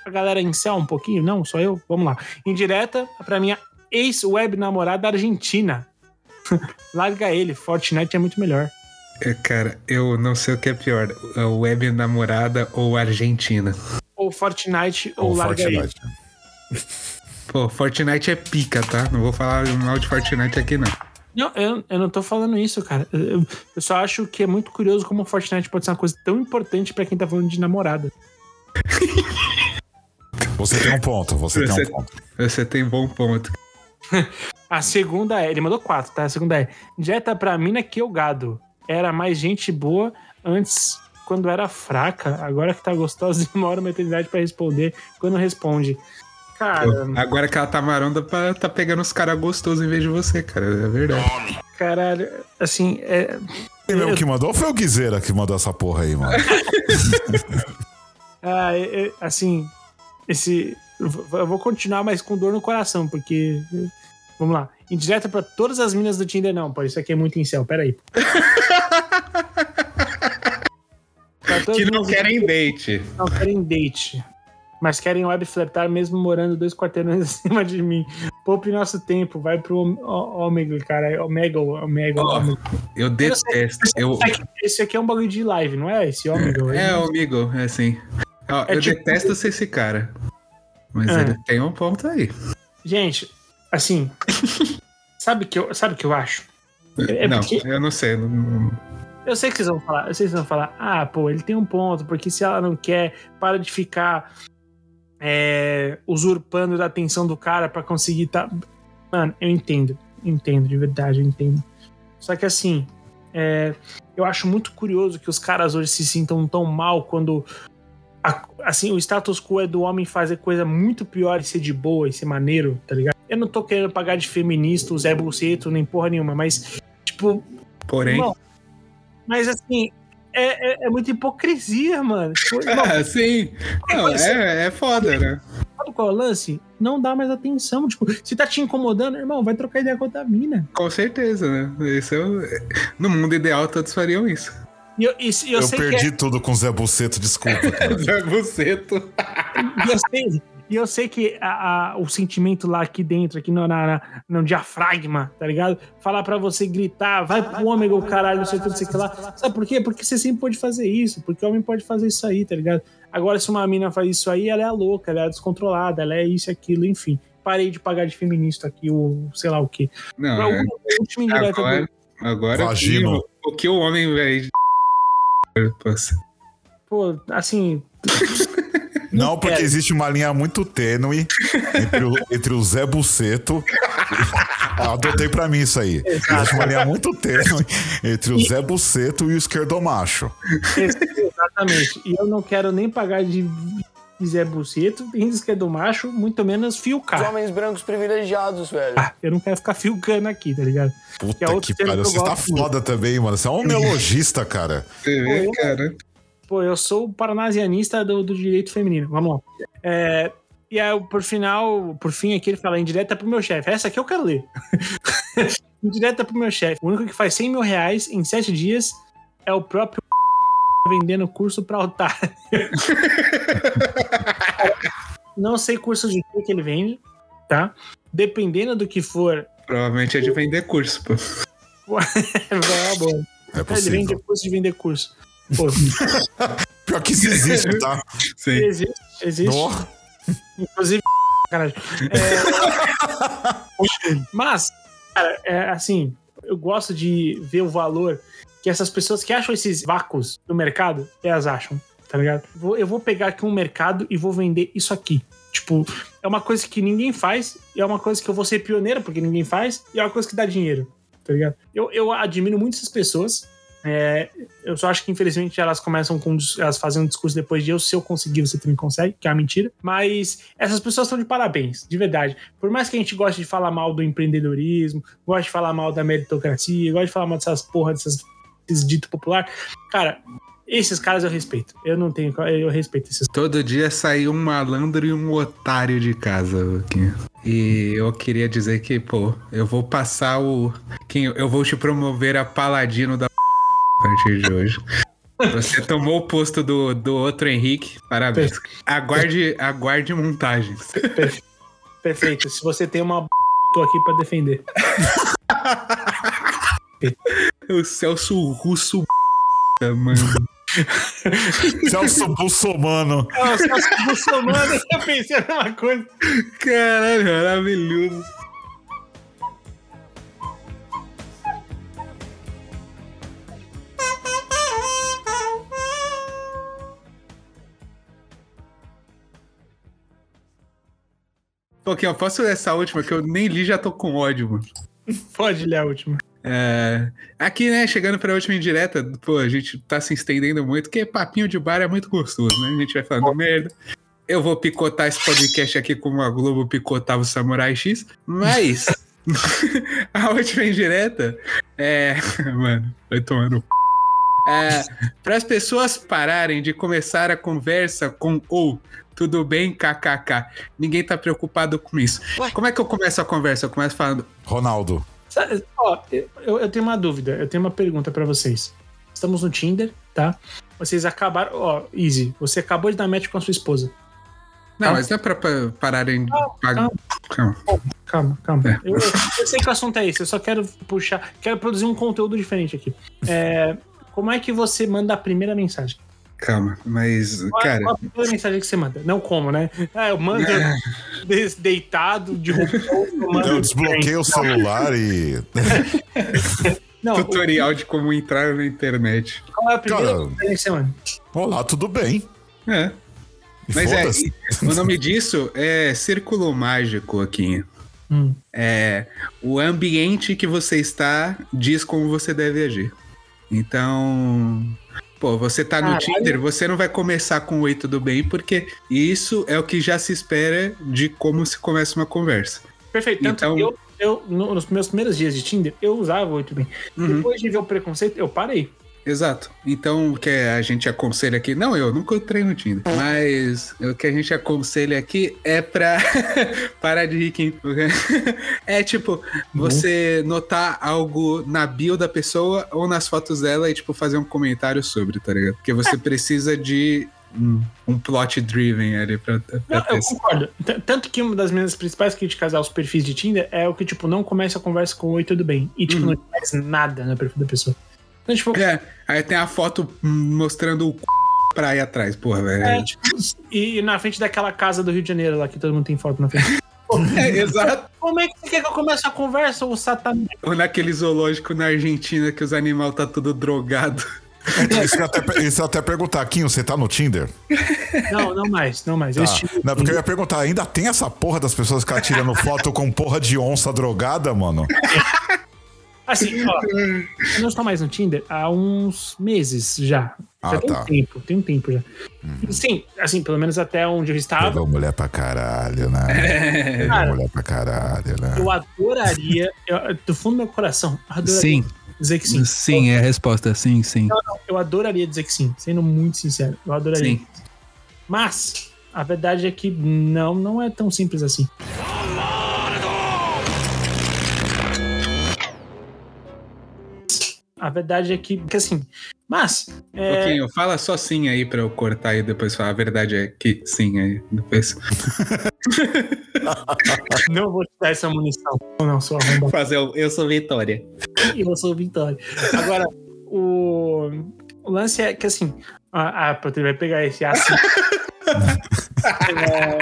a galera em céu um pouquinho? Não, só eu? Vamos lá. Indireta pra minha ex-web namorada argentina. Larga ele, Fortnite é muito melhor. É, cara, eu não sei o que é pior, a web namorada ou Argentina. Ou Fortnite ou, Ou larga Fortnite. ele. Pô, Fortnite é pica, tá? Não vou falar mal de Fortnite aqui, não. Não, eu, eu não tô falando isso, cara. Eu, eu só acho que é muito curioso como o Fortnite pode ser uma coisa tão importante pra quem tá falando de namorada. Você tem um ponto, você, Você- tem um ponto. Você tem bom ponto. A segunda é, ele mandou quatro, tá? A segunda é, direta pra mina que eu gado. Era mais gente boa antes, quando era fraca. Agora que tá gostosa, demora uma eternidade pra responder. Quando responde. Cara, agora que ela tá maronda, pra- tá pegando os caras gostosos em vez de você, cara. É verdade. caralho, assim, é, Quem mesmo que mandou ou foi o Guizeira que mandou essa porra aí, mano? ah, é- é, assim, esse. Eu vou continuar, mas com dor no coração, porque. Vamos lá. Indireta pra todas as minas do Tinder, não, pô. Isso aqui é muito incel, peraí. Que não minas do querem date. não querem date. mas querem web flertar mesmo morando dois quarteirões acima de mim. Poupe nosso tempo, vai pro Om- Ó- Ômega, cara. Omega, Omega, Ó, Ômega. Eu detesto. Eu, Esse aqui- é um bagulho de live, não é? Esse Ômega. é, amigo, é assim. Ó, É eu tipo- detesto ser esse cara. Mas Ah. ele tem um ponto aí. Gente, assim, sabe o que eu, sabe o que eu acho? É não, porque- eu não sei. não- não- Eu sei que vocês vão falar, eu sei que vocês vão falar, ah, pô, ele tem um ponto, porque se ela não quer, para de ficar é, usurpando da atenção do cara pra conseguir tá. Mano, eu entendo, entendo, de verdade, eu entendo. Só que assim, é, eu acho muito curioso que os caras hoje se sintam tão mal quando. A- assim, o status quo é do homem fazer coisa muito pior e ser de boa e ser maneiro, tá ligado? Eu não tô querendo pagar de feminista, o Zé Buceto, nem porra nenhuma, mas, tipo, Porém. Mas assim, é, é, é muita hipocrisia, mano. Ah, sim. Não, é, é foda, né? sabe qual é o lance? Não dá mais atenção. Tipo, se tá te incomodando, irmão, vai trocar ideia com outra mina. Com certeza, né? Isso é No mundo ideal, todos fariam isso. E eu, e eu Eu, sei perdi que tudo com o Zé Buceto, desculpa. Zé Buceto. é, e eu sei, e eu sei que a- a- o sentimento lá aqui dentro, aqui no, na, na- no diafragma, tá ligado? Falar pra você gritar, vai pro ômega, o caralho, não sei o que, não sei o que lá. Sabe por quê? Porque você sempre pode fazer isso, porque o homem pode fazer isso aí, tá ligado? Agora, se uma mina faz isso aí, ela é louca, ela é descontrolada, ela é isso e aquilo, enfim. Parei de pagar de feminista aqui, ou sei lá o quê. Não, Pra é, agora, agora Vagino. o que o, o que o homem, velho. Poxa. Pô, assim. Não, porque existe uma linha muito tênue entre o, entre o Zé Buceto. Adotei pra mim isso aí. Existe uma linha muito tênue entre o Zé Buceto e o esquerdomacho. Exatamente. E eu não quero nem pagar de Zé Buceto, nem de esquerdo macho, muito menos Os fiucar. homens brancos privilegiados, velho. Ah, eu não quero ficar fiucando aqui, tá ligado? Puta Que é outro que pariu. que Você tá foda também, mano. Você é um neologista, cara. Você cara. Pô, eu sou o paranasianista do, do direito feminino. Vamos lá. É, e aí, por final, por fim, aqui ele fala indireta pro meu chefe. Essa aqui eu quero ler. indireta pro meu chefe. O único que faz 100 mil reais em 7 dias é o próprio vendendo curso pra otário. Não sei curso de que que ele vende, tá? Dependendo do que for, Provavelmente é de vender curso, pô. é uma boa. É Ele possível. vende curso de vender curso. Pô, Pior que isso existe, tá? Sim. existe, existe. Nó. Inclusive, caralho. É, Mas, cara, é, assim, eu gosto de ver o valor que essas pessoas que acham esses vácuos no mercado, elas acham, tá ligado? Eu vou pegar aqui um mercado e vou vender isso aqui. Tipo, é uma coisa que ninguém faz, e é uma coisa que eu vou ser pioneiro porque ninguém faz, e é uma coisa que dá dinheiro, tá ligado? Eu, eu admiro muito essas pessoas. é, eu só acho que, infelizmente, elas começam com. Elas fazem um discurso depois de eu, se eu conseguir, você também consegue, que é uma mentira. Mas essas pessoas estão de parabéns, de verdade. Por mais que a gente goste de falar mal do empreendedorismo, goste de falar mal da meritocracia, goste de falar mal dessas porra, dessas, dito popular, cara, esses caras eu respeito. Eu não tenho. Eu respeito esses Todo dia sai um malandro e um otário de casa, Luquinha. E eu queria dizer que, pô, eu vou passar o. Quem, eu vou te promover a paladino da a partir de hoje. Você tomou o posto do, do outro Henrique. Parabéns. Aguarde, aguarde montagens. Perfeito. Se você tem uma. tô aqui pra defender. O Celso Russo, mano. Celso Bolsomano. É, os caras muçulmanos, eu pensei a mesma coisa. Caralho, maravilhoso. Ok, eu posso ler essa última que eu nem li já tô com ódio, mano. Pode ler a última. É, aqui, né, chegando pra última indireta, pô, a gente tá se estendendo muito, porque papinho de bar é muito gostoso, né? A gente vai falando merda. Eu vou picotar esse podcast aqui como a Globo picotava o Samurai X, mas a última indireta é. Mano, vai tomar no. c****. É, para as pessoas pararem de começar a conversa com ou tudo bem, kkk. Ninguém tá preocupado com isso. Como é que eu começo a conversa? Eu começo falando, Ronaldo. Sabe, Ó, eu, eu tenho uma dúvida, eu tenho uma pergunta pra vocês. Estamos no Tinder, tá? Vocês acabaram. Ó, Easy, você acabou de dar match com a sua esposa. Não, mas dá pra pa- pararem pagar. Calma. Calma, calma. É. Eu, eu sei que o assunto é esse, eu só quero puxar, quero produzir um conteúdo diferente aqui. É, como é que você manda a primeira mensagem? Calma, mas, Qual, cara. qual a primeira mensagem que você manda? Não como, né? Ah, eu mando des- deitado, de roupa. eu desbloqueei o celular e. Não, o- Tutorial de como entrar na internet. qual é a primeira Cara, mensagem que você manda? Olá, tudo bem? É. E Mas é, o nome disso é círculo mágico aqui. Hum. É o ambiente que você está diz como você deve agir. Então, pô, você tá no Caralho. Tinder, você não vai começar com oi tudo bem, porque isso é o que já se espera de como se começa uma conversa. Perfeito. Tanto Então- eu, eu no- nos meus primeiros dias de Tinder, eu usava o 8 bem. Uhum. Depois de ver o preconceito, eu parei. Exato. Então, o que a gente aconselha aqui, não, eu nunca entrei no Tinder, mas o que a gente aconselha aqui é pra parar de rir quem. É tipo, você notar algo na bio da pessoa ou nas fotos dela e, tipo, fazer um comentário sobre, tá ligado? Porque você precisa de um, um plot driven ali pra, pra Não, ter. eu concordo. T- Tanto que uma das minhas principais críticas aos perfis de Tinder é o que, tipo, não começa a conversa com oi, tudo bem. E, tipo, não faz nada no perfil da pessoa. Então, tipo, É, aí tem a foto mostrando o c... pra ir atrás, porra, velho. é, tipo, e na frente daquela casa do Rio de Janeiro lá que todo mundo tem foto na frente. É, exato. Como é que você quer que eu comece a conversa, o satanás? Ou naquele zoológico na Argentina que os animais tá tudo drogado. Isso eu até, isso eu até perguntar, Quinho, você tá no Tinder? Não, não mais, não mais. Tá. Não, porque eu ia perguntar, ainda tem essa porra das pessoas ficar tirando foto com porra de onça drogada, mano? Assim, ó, eu não estou mais no Tinder há uns meses já. Ah, já tem tá. um tempo, tem um tempo já. Sim, assim, pelo menos até onde eu estava, Pegou mulher pra caralho, né? Pegou Cara. mulher pra caralho, né? eu adoraria, eu- do fundo do meu coração, adoraria Sim, dizer que sim. sim, é a resposta. Sim, sim. Eu adoraria dizer que sim, sendo muito sincero. Eu adoraria. Sim. Mas a verdade é que não, não é tão simples assim. A verdade é que, que assim, mas é, Pouquinho, fala só sim aí pra eu cortar e depois falar. A verdade é que sim aí. Depois não vou te dar essa munição. Não, não, sou arrombado. fazer o Eu Sou Vitória. e eu sou Vitória. Agora, o, o lance é que assim, a, a Patrícia vai pegar esse assim. É,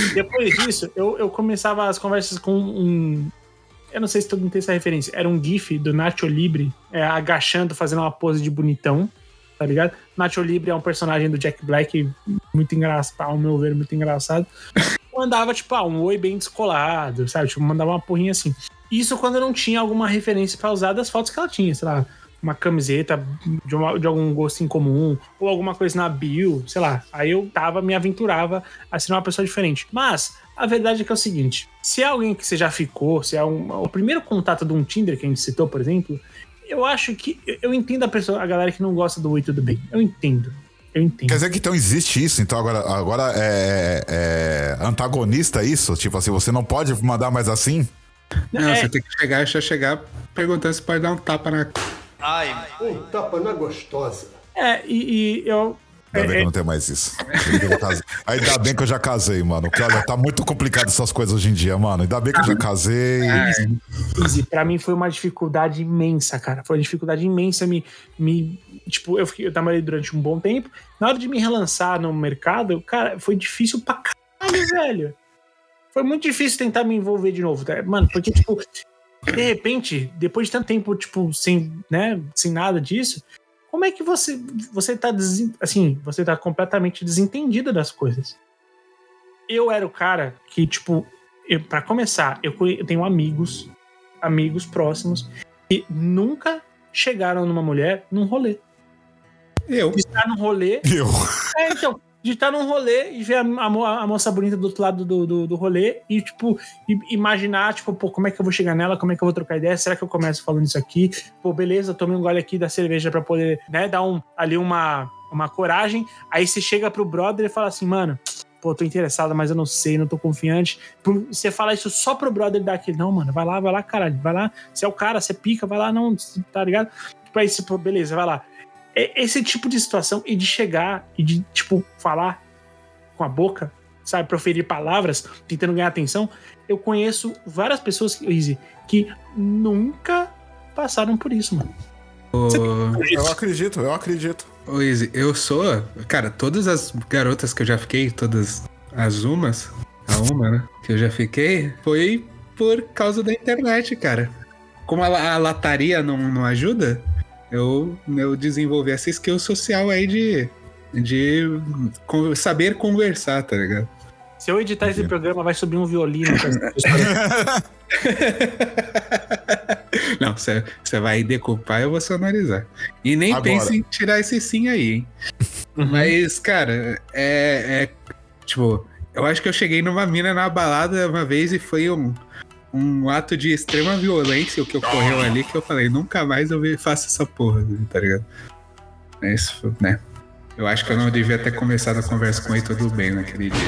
Depois disso, eu, eu começava as conversas com um. Eu não sei se todo mundo tem essa referência. Era um GIF do Nacho Libre é, agachando, fazendo uma pose de bonitão. Tá ligado? Nacho Libre é um personagem do Jack Black muito engraçado, ao meu ver, muito engraçado. Mandava, tipo, ah, um oi bem descolado, sabe? Tipo, mandava uma porrinha assim. Isso quando eu não tinha alguma referência pra usar das fotos que ela tinha, sei lá, uma camiseta de, uma- de algum gosto em comum, ou alguma coisa na bio, sei lá. Aí eu tava, me aventurava a ser uma pessoa diferente. Mas a verdade é que é o seguinte: se é alguém que você já ficou, se é um, o primeiro contato de um Tinder que a gente citou, por exemplo, eu acho que. eu- entendo a pessoa, a galera que não gosta do oi, tudo bem. Eu entendo. Eu entendo. Quer dizer que então existe isso, então agora, agora é, é antagonista isso? Tipo assim, você não pode mandar mais assim? Não, É. você tem que chegar, já chegar perguntando se pode dar um tapa na. Um tapa na gostosa. É, e, e eu. Ainda bem que é, eu não tenho mais isso. Ainda bem que eu já casei. Ainda bem que eu já casei, mano. Porque olha, tá muito complicado essas coisas hoje em dia, mano. Ainda bem que eu já casei. Easy, pra mim foi uma dificuldade imensa, cara. Foi uma dificuldade imensa me. me tipo, eu, fiquei, eu trabalhei durante um bom tempo. Na hora de me relançar no mercado, cara, foi difícil pra caralho, velho. Foi muito difícil tentar me envolver de novo, tá? Mano, porque, tipo, de repente, depois de tanto tempo, tipo, sem, né, sem nada disso, como é que você, você tá, assim, você tá completamente desentendido das coisas? Eu era o cara que, tipo, para começar, eu, eu tenho amigos, amigos próximos, que nunca chegaram numa mulher num rolê. Eu. Estar num rolê. Eu. É, então, de estar num rolê e ver a, a a moça bonita do outro lado do, do, do rolê e, tipo, imaginar, tipo, pô, como é que eu vou chegar nela? Como é que eu vou trocar ideia? Será que eu começo falando isso aqui? Pô, beleza, tomei um gole aqui da cerveja pra poder, né, dar um, ali uma, uma coragem. Aí você chega pro brother e fala assim, mano, pô, tô interessada, mas eu não sei, não tô confiante. Você fala isso só pro brother dar aquele, não, mano, vai lá, vai lá, caralho, vai lá. Você é o cara, você pica, vai lá, não, tá ligado? Tipo, aí você, pô, beleza, vai lá. É esse tipo de situação e de chegar e de, tipo, falar com a boca, sabe, proferir palavras, tentando ganhar atenção. Eu conheço várias pessoas, Easy, que nunca passaram por isso, mano. Eu acredito, eu acredito. ô, Izzy, eu sou. Cara, todas as garotas que eu já fiquei, todas as umas, a uma, né? Que eu já fiquei, foi por causa da internet, cara. Como a, a lataria não, não ajuda, eu, eu desenvolvi essa skill social aí de. De con- saber conversar, tá ligado? Se eu editar esse programa, vai subir um violino. Não, você vai decupar, eu vou sonorizar. E nem Agora. pense em tirar esse sim aí, hein? Mas, cara, é, é. Tipo, eu acho que eu cheguei numa mina na balada uma vez e foi um, um ato de extrema violência o que ocorreu ali que eu falei, nunca mais eu faço essa porra, tá ligado? Mas, né? Eu acho que eu não devia ter começado a conversa com ele tudo bem naquele dia.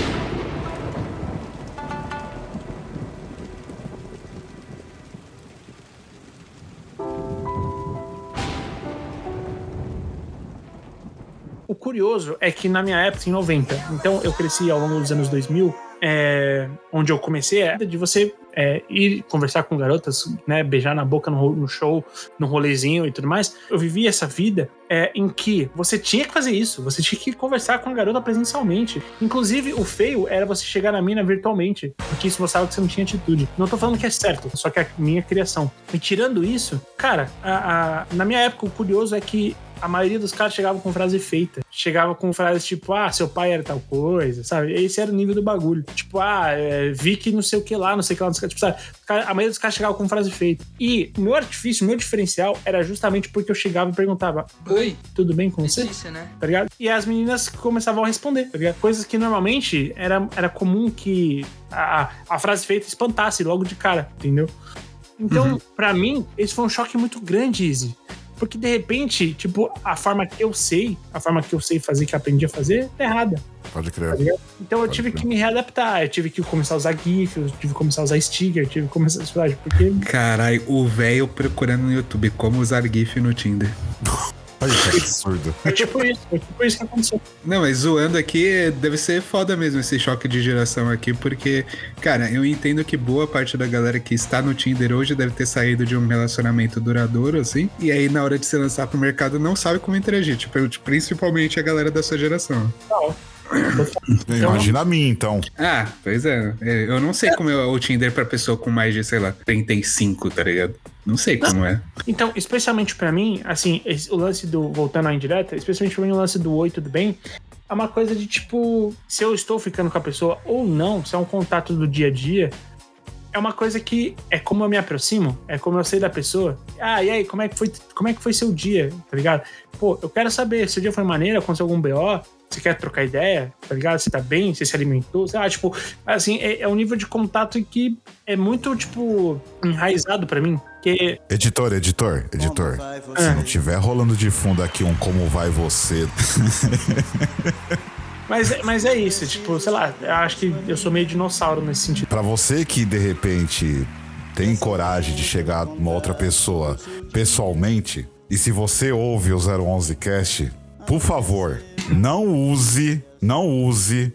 O curioso é que na minha época, em 90, então eu cresci ao longo dos anos 2000, é, onde eu comecei é de você é, ir conversar com garotas, né, beijar na boca no, no show, no rolezinho e tudo mais. Eu vivi essa vida é, em que você tinha que fazer isso, você tinha que conversar com a garota presencialmente. Inclusive, o feio era você chegar na mina virtualmente, porque isso mostrava que você não tinha atitude. Não tô falando que é certo, só que é a minha criação. E tirando isso, cara, a- a- na minha época, o curioso é que a maioria dos caras chegava com frase feita. Chegava com frases tipo, ah, seu pai era tal coisa, sabe? Esse era o nível do bagulho. Tipo, ah, é, vi que não sei o que lá, não sei o que lá, não sei o que. Tipo, sabe? A maioria dos caras chegava com frase feita. E o meu artifício, o meu diferencial era justamente porque eu chegava e perguntava, oi, tudo bem com você? Delícia, né? tá ligado? E as meninas começavam a responder, tá ligado? Coisas que normalmente era, era comum que a, a frase feita espantasse logo de cara, entendeu? Então, pra mim, esse foi um choque muito grande, Izzy. Porque de repente, tipo, a forma que eu sei, a forma que eu sei fazer, que eu aprendi a fazer, é errada. Pode Tá crer. ligado? Então eu Pode tive crer. que me readaptar, eu tive que começar a usar GIF, eu tive que começar a usar sticker, eu tive que começar a usar. Porque Caralho, o velho procurando no YouTube como usar GIF no Tinder. Olha que absurdo. foi tipo isso, foi tipo isso que aconteceu. Não, mas zoando aqui, deve ser foda mesmo esse choque de geração aqui, porque, cara, eu entendo que boa parte da galera que está no Tinder hoje deve ter saído de um relacionamento duradouro, assim, e aí na hora de se lançar pro mercado não sabe como interagir, tipo, principalmente a galera da sua geração. Imagina a mim, então. Ah, pois é, é, eu não sei como é o Tinder pra pessoa com mais de, sei lá, 35, tá ligado? Não sei como é. Então, especialmente pra mim, assim, esse- o lance do. Voltando à indireta, especialmente pra mim, o lance do oi, tudo bem. É uma coisa de tipo, se eu estou ficando com a pessoa ou não, se é um contato do dia a dia, é uma coisa que é como eu me aproximo, é como eu sei da pessoa. Ah, e aí, como é que foi, como é que foi seu dia, tá ligado? Pô, eu quero saber, seu dia foi maneiro, aconteceu algum BO, você quer trocar ideia, tá ligado? Você tá bem, você se alimentou, sei lá, tipo, assim, é, é um nível de contato que é muito, tipo, enraizado pra mim. Que Editor, editor, editor. Se não tiver rolando de fundo aqui um como vai você. Mas, é- mas é isso, tipo, sei lá, eu acho que eu sou meio dinossauro nesse sentido. Pra você que de repente tem coragem de chegar numa outra pessoa pessoalmente, e se você ouve o 011 Cast, por favor, não use, não use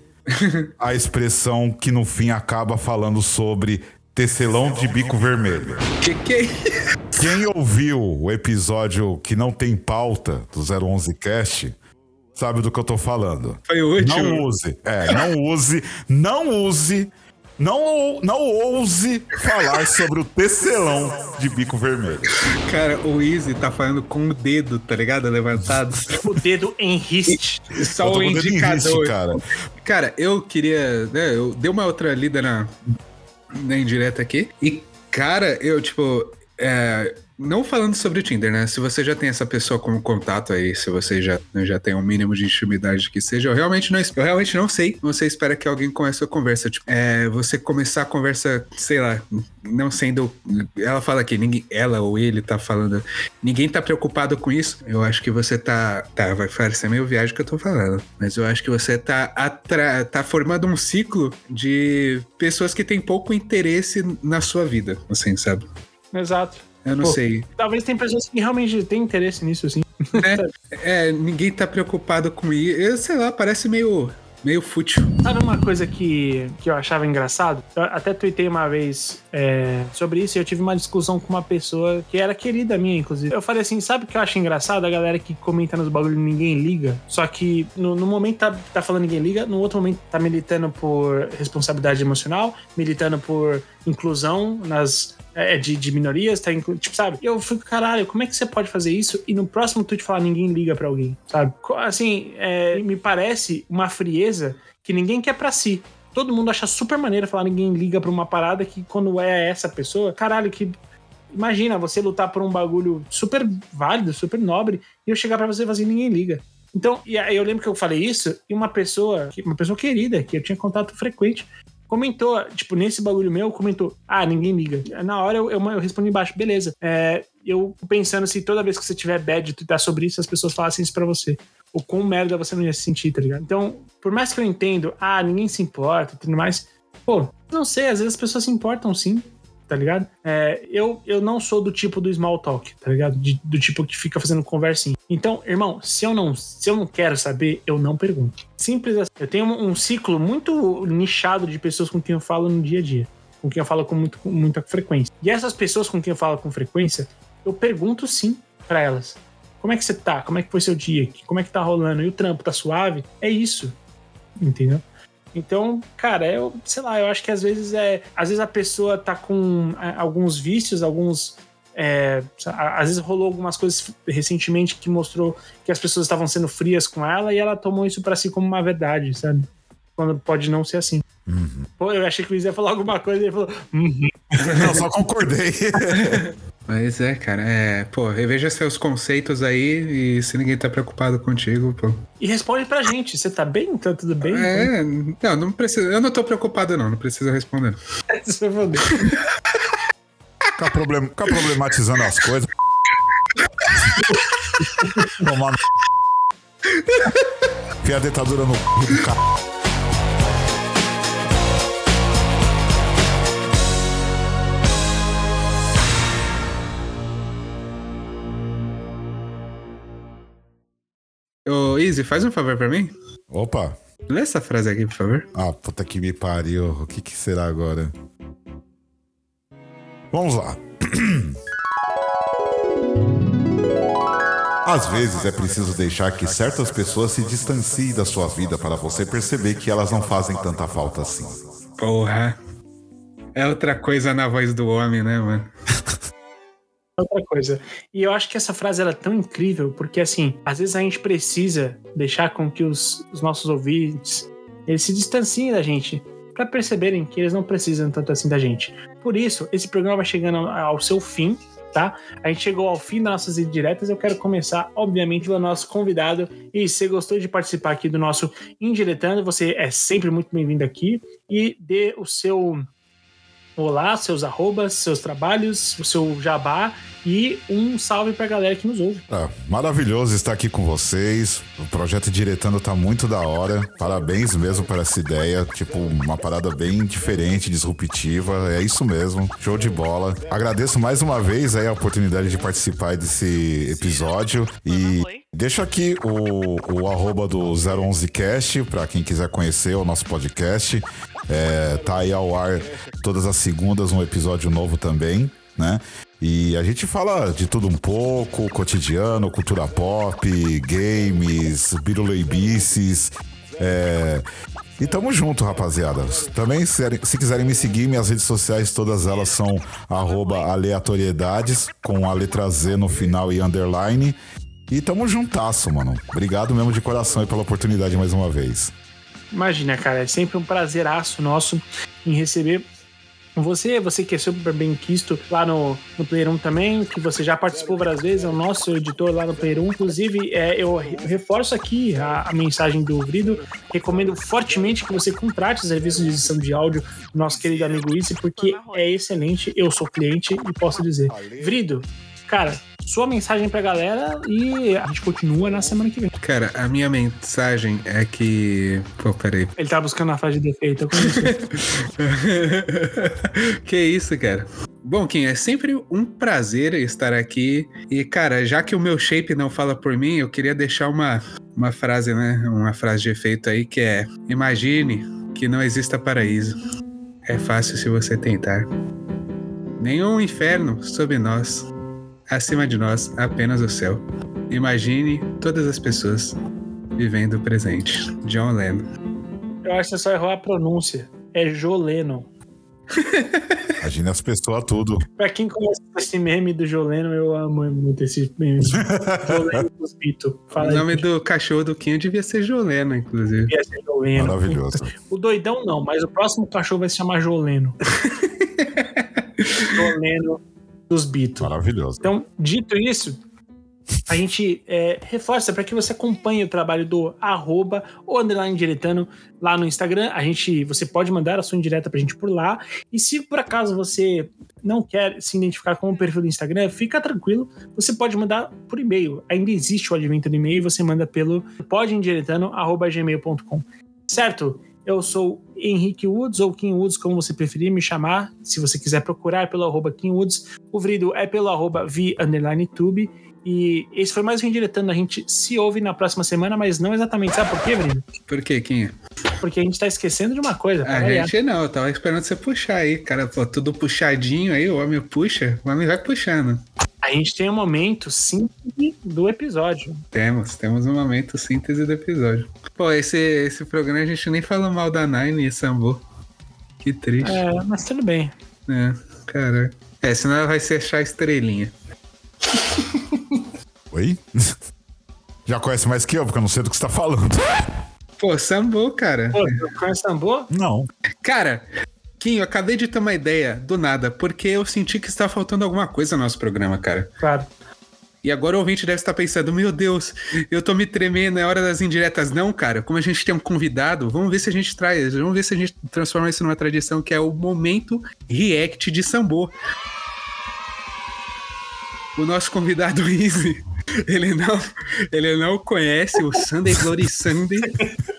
a expressão que no fim acaba falando sobre tecelão de bico vermelho. Que que é isso? Quem ouviu o episódio que não tem pauta do 011 Cast sabe do que eu tô falando. Foi o último. Não use. É, não use, não use, não, não ouse falar sobre o tecelão de bico vermelho. Cara, o Easy tá falando com o dedo, tá ligado? Levantado. O dedo em riste. Só o indicador. riste, cara. Cara, eu queria. Né, eu dei uma outra lida na, na indireta aqui. E, cara, eu, tipo. é, não falando sobre o Tinder, né? Se você já tem essa pessoa como contato aí, se você já, já tem um mínimo de intimidade que seja, eu realmente não, eu realmente não sei. Você espera que alguém comece a conversa. Tipo, é, você começar a conversa, sei lá, não sendo. Ela fala aqui, ninguém, ela ou ele tá falando. Ninguém tá preocupado com isso. Eu acho que você tá. Tá, vai parecer meio viagem que eu tô falando. Mas eu acho que você tá, atra, tá formando um ciclo de pessoas que têm pouco interesse na sua vida, assim, sabe? Exato. Eu não Pô. sei. Talvez tem pessoas que realmente têm interesse nisso, assim. né? É, ninguém tá preocupado com isso. Eu sei lá, parece meio, meio fútil. Sabe uma coisa que, que eu achava engraçado? Eu até tuitei uma vez é, sobre isso e eu tive uma discussão com uma pessoa que era querida minha, inclusive. Eu falei assim: sabe o que eu acho engraçado? A galera que comenta nos bagulhos e ninguém liga. Só que no, no momento tá, tá falando ninguém liga, no outro momento tá militando por responsabilidade emocional, militando por inclusão nas. É, de, de minorias, tá inclu... tipo, sabe? Eu fico, caralho, como é que você pode fazer isso e no próximo tweet falar ninguém liga pra alguém, sabe? Assim, é, me parece uma frieza que ninguém quer pra si. Todo mundo acha super maneiro falar ninguém liga pra uma parada que quando é essa pessoa, caralho, que. Imagina você lutar por um bagulho super válido, super nobre, e eu chegar pra você e assim, ninguém liga. Então, e aí eu lembro que eu falei isso, e uma pessoa, uma pessoa querida, que eu tinha contato frequente, comentou, tipo, nesse bagulho meu, comentou, ah, ninguém liga. Na hora eu, eu, eu respondi embaixo, beleza. É, eu pensando se toda vez que você tiver bad twittar sobre isso, as pessoas falassem isso pra você. O quão merda você não ia se sentir, tá ligado? Então, por mais que eu entendo, ah, ninguém se importa e tudo mais, pô, não sei, às vezes as pessoas se importam sim, tá ligado? É, eu, eu não sou do tipo do small talk, tá ligado? De- do tipo que fica fazendo conversinha. Então, irmão, se eu não, se eu não quero saber, eu não pergunto. Simples assim. Eu tenho um, um ciclo muito nichado de pessoas com quem eu falo no dia a dia. Com quem eu falo com, muito, com muita frequência. E essas pessoas com quem eu falo com frequência, eu pergunto sim pra elas. Como é que você tá? Como é que foi seu dia? Como é que tá rolando? E o trampo tá suave? É isso. Entendeu? Então, cara, eu, sei lá, eu acho que às vezes é. Às vezes a pessoa tá com é, alguns vícios, alguns. é, às vezes rolou algumas coisas recentemente que mostrou que as pessoas estavam sendo frias com ela e ela tomou isso pra si como uma verdade, sabe? Quando pode não ser assim. Pô, eu achei que o Luiz ia falar alguma coisa e ele falou. "Uhum." Eu só concordei. Mas é, cara, é. Pô, reveja seus conceitos aí e se ninguém tá preocupado contigo, pô. E responde pra gente: você tá bem? Tá tudo bem? É, não, não precisa. Eu não tô preocupado, não. Não precisa responder. Você vai foder. Ficar, problem... Ficar problematizando as coisas. Tomar no. Enfia a dentadura no c... Ô, Easy, faz um favor pra mim. Opa. Lê essa frase aqui, por favor. Ah, puta que me pariu. O que, que será agora? Vamos lá. Às vezes é preciso deixar que certas pessoas se distanciem da sua vida para você perceber que elas não fazem tanta falta assim. Porra. É outra coisa na voz do homem, né, mano? outra coisa. E eu acho que essa frase ela é tão incrível, porque assim, às vezes a gente precisa deixar com que os, os nossos ouvintes eles se distanciem da gente para perceberem que eles não precisam tanto assim da gente. Por isso, esse programa vai chegando ao, seu fim, tá? A gente chegou ao fim das nossas indiretas. Eu quero começar, obviamente, pelo nosso convidado. E se gostou de participar aqui do nosso Indiretando, você é sempre muito bem-vindo aqui. E dê o seu olá, seus arrobas, seus trabalhos, o seu jabá e um salve pra galera que nos ouve. Ah, maravilhoso estar aqui com vocês. O projeto Diretando tá muito da hora. Parabéns mesmo por essa ideia. Tipo, uma parada bem diferente, disruptiva. É isso mesmo. Show de bola. Agradeço mais uma vez aí a oportunidade de participar desse episódio. E deixo aqui o, o arroba do 011cast para quem quiser conhecer o nosso podcast. É, tá aí ao ar todas as segundas um episódio novo também, né? E a gente fala de tudo um pouco, cotidiano, cultura pop, games, biruleibices. É... E tamo junto, rapaziada. Também, se, se quiserem me seguir, minhas redes sociais, todas elas são aleatoriedades, com a letra Z no final e underline. E tamo juntasso, mano. Obrigado mesmo de coração pela oportunidade mais uma vez. Imagina, cara, é sempre um prazeraço nosso em receber você, você que é super bem quisto lá no, no Player 1 também, que você já participou várias vezes, é o nosso editor lá no Player 1. Inclusive, é, eu re- reforço aqui a, a mensagem do Vrido. Recomendo fortemente que você contrate os serviços de edição de áudio do nosso querido amigo Isse, porque é excelente. Eu sou cliente e posso dizer. Vrido, cara, sua mensagem pra galera e a gente continua na semana que vem. Cara, a minha mensagem é que. Pô, peraí. Ele tá buscando a frase de defeito, eu conheço. que isso, cara? Bom, Kim, é sempre um prazer estar aqui. E, cara, já que o meu shape não fala por mim, eu queria deixar uma, uma frase, né? Uma frase de efeito aí que é: Imagine que não exista paraíso. É fácil se você tentar. Nenhum inferno sob nós. Acima de nós, apenas o céu. Imagine todas as pessoas vivendo o presente. John Lennon. Eu acho que você só errou a pronúncia. É Joleno. Imagina as pessoas tudo. Pra quem conhece esse meme do Joleno, eu amo muito esse meme. Joleno dos Beatles. Fala o aí, nome do cachorro do Kim devia ser Joleno, inclusive. devia ser Joleno. Maravilhoso. O doidão não, mas o próximo cachorro vai se chamar Joleno. Joleno dos Beatles. Maravilhoso. Então, dito isso, a gente é, reforça para que você acompanhe o trabalho do arroba ou underline diretano lá no Instagram. A gente, você pode mandar a sua indireta pra gente por lá. E se por acaso você não quer se identificar com o perfil do Instagram, fica tranquilo. Você pode mandar por e-mail. Ainda existe o advento do e-mail. Você manda pelo podindiretano.gmail.com. Certo? Eu sou Henrique Woods, ou Kim Woods, como você preferir me chamar. Se você quiser procurar pelo arroba Kim Woods. O Vrido é pelo arroba V underline tube. E esse foi mais um Indiretando. A gente se ouve na próxima semana, mas não exatamente. Sabe por quê, Vrido? Por quê, Kim? Porque a gente tá esquecendo de uma coisa. A variar. gente não, eu tava esperando você puxar aí, cara. Pô, tudo puxadinho aí, o homem puxa, o homem vai puxando. A gente tem um momento síntese do episódio. Temos, temos um momento síntese do episódio. Pô, esse, esse programa a gente nem falou mal da Nine e Sambo. Que triste. É, mas tudo bem. É, cara. É, senão ela vai ser achar estrelinha. Oi? Já conhece mais que eu, porque eu não sei do que você tá falando. Pô, Sambo, cara. Pô, tu conhece Sambo? Não. Cara, Eu acabei de ter uma ideia, do nada, porque eu senti que está faltando alguma coisa no nosso programa, cara. Claro. E agora o ouvinte deve estar pensando, meu Deus, eu tô me tremendo, é hora das indiretas. Não, cara, como a gente tem um convidado, vamos ver se a gente traz, vamos ver se a gente transforma isso numa tradição que é o momento react de Sambo. O nosso convidado Easy, ele não, ele não conhece o Sunday Glory Sunday,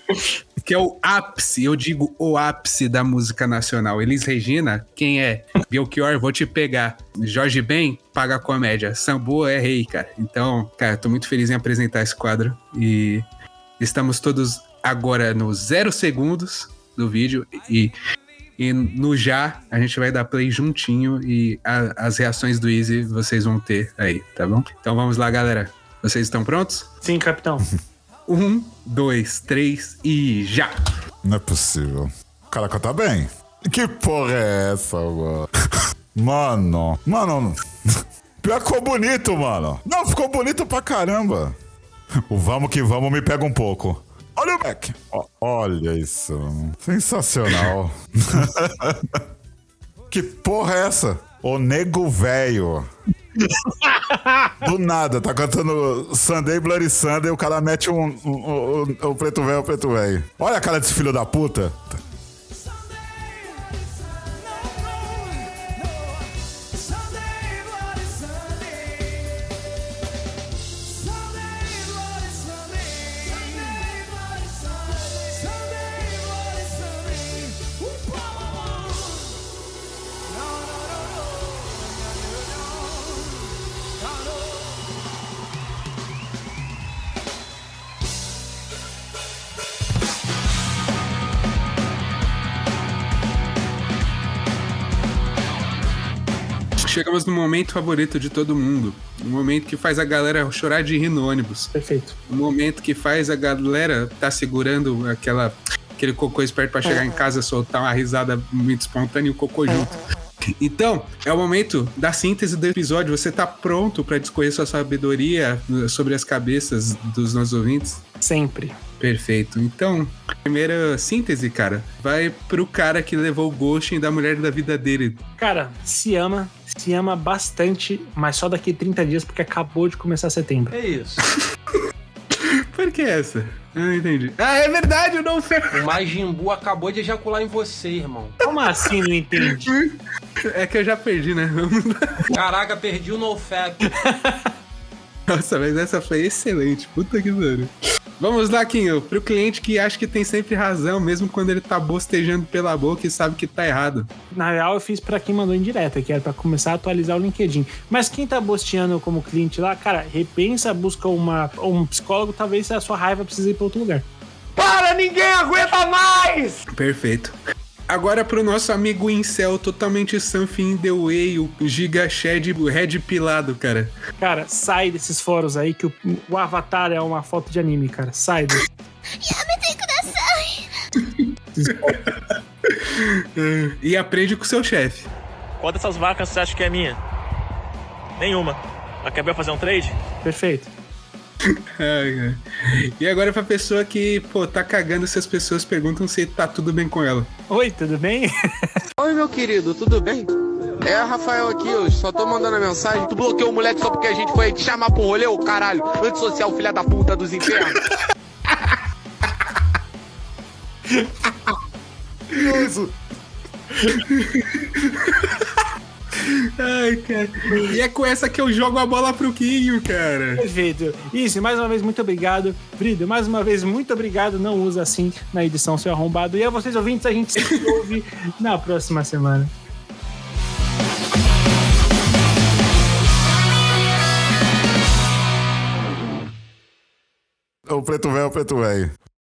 que é o ápice, eu digo o ápice da música nacional. Elis Regina, quem é? Belchior, vou te pegar. Jorge Ben, paga a comédia. Sambo é rei, cara. Então, cara, tô muito feliz em apresentar esse quadro. E estamos todos agora nos zero segundos do vídeo. E, e no já, a gente vai dar play juntinho. E a- as reações do Easy vocês vão ter aí, tá bom? Então vamos lá, galera. Vocês estão prontos? Sim, capitão. Um, dois, três e já! Não é possível. O cara canta bem. Que porra é essa, mano? Mano, mano. Pior ficou bonito, mano. Não, ficou bonito pra caramba. O vamos que vamos me pega um pouco. Olha o Mac. Olha isso. Sensacional. que porra é essa? O nego velho. Do nada, tá cantando Sunday Bloody Sunday, o cara mete um, um, um- um- o preto velho, o preto velho. Olha a cara desse filho da puta. No momento favorito de todo mundo. Um momento que faz a galera chorar de rir no ônibus. Perfeito. Um momento que faz a galera tá segurando aquela, aquele cocô esperto pra chegar em casa, soltar uma risada muito espontânea e o cocô junto. Então, é o momento da síntese do episódio. Você tá pronto pra discorrer sua sabedoria sobre as cabeças dos nossos ouvintes? Sempre. Perfeito. Então, primeira síntese, cara, vai pro cara que levou o ghosting da mulher da vida dele. Cara, se ama, se ama bastante, mas só daqui 30 dias, porque acabou de começar setembro. É isso. Que essa? Eu não entendi. Ah, é verdade, eu não sei. O Majin Buu acabou de ejacular em você, irmão. Como assim não entendi? É que eu já perdi, né? Caraca, perdi o NoFap. Nossa, mas essa foi excelente. Puta que pariu. Vamos lá, Quinho. Pro cliente que acha que tem sempre razão, mesmo quando ele tá bostejando pela boca e sabe que tá errado. Na real, eu fiz pra quem mandou em direta, que era pra começar a atualizar o LinkedIn. Mas quem tá bosteando como cliente lá, cara, repensa, busca uma, um psicólogo, talvez a sua raiva precise ir pra outro lugar. Para, ninguém aguenta mais! Perfeito. Agora pro nosso amigo Incel, totalmente something in the way, o Giga Shed Red pilado, cara. Cara, sai desses fóruns aí que o, o avatar é uma foto de anime, cara. Sai desse. E aprende com o seu chefe. Qual dessas vacas você acha que é minha? Nenhuma. Ela quer fazer um trade? Perfeito. E agora pra pessoa que, pô, tá cagando se as pessoas perguntam se tá tudo bem com ela. Oi, tudo bem? Oi, meu querido, tudo bem? É, Rafael aqui, eu só tô mandando a mensagem. Tu bloqueou o moleque só porque a gente foi te chamar pro rolê, ô caralho. Antissocial, filha da puta dos infernos. Isso. Ai, cara. E é com essa que eu jogo a bola pro Quinho, cara. Perfeito. Isso, mais uma vez, muito obrigado. Brido, mais uma vez, muito obrigado. Não usa assim na edição, seu arrombado. E a vocês ouvintes, a gente se ouve na próxima semana. O preto velho, é o preto velho.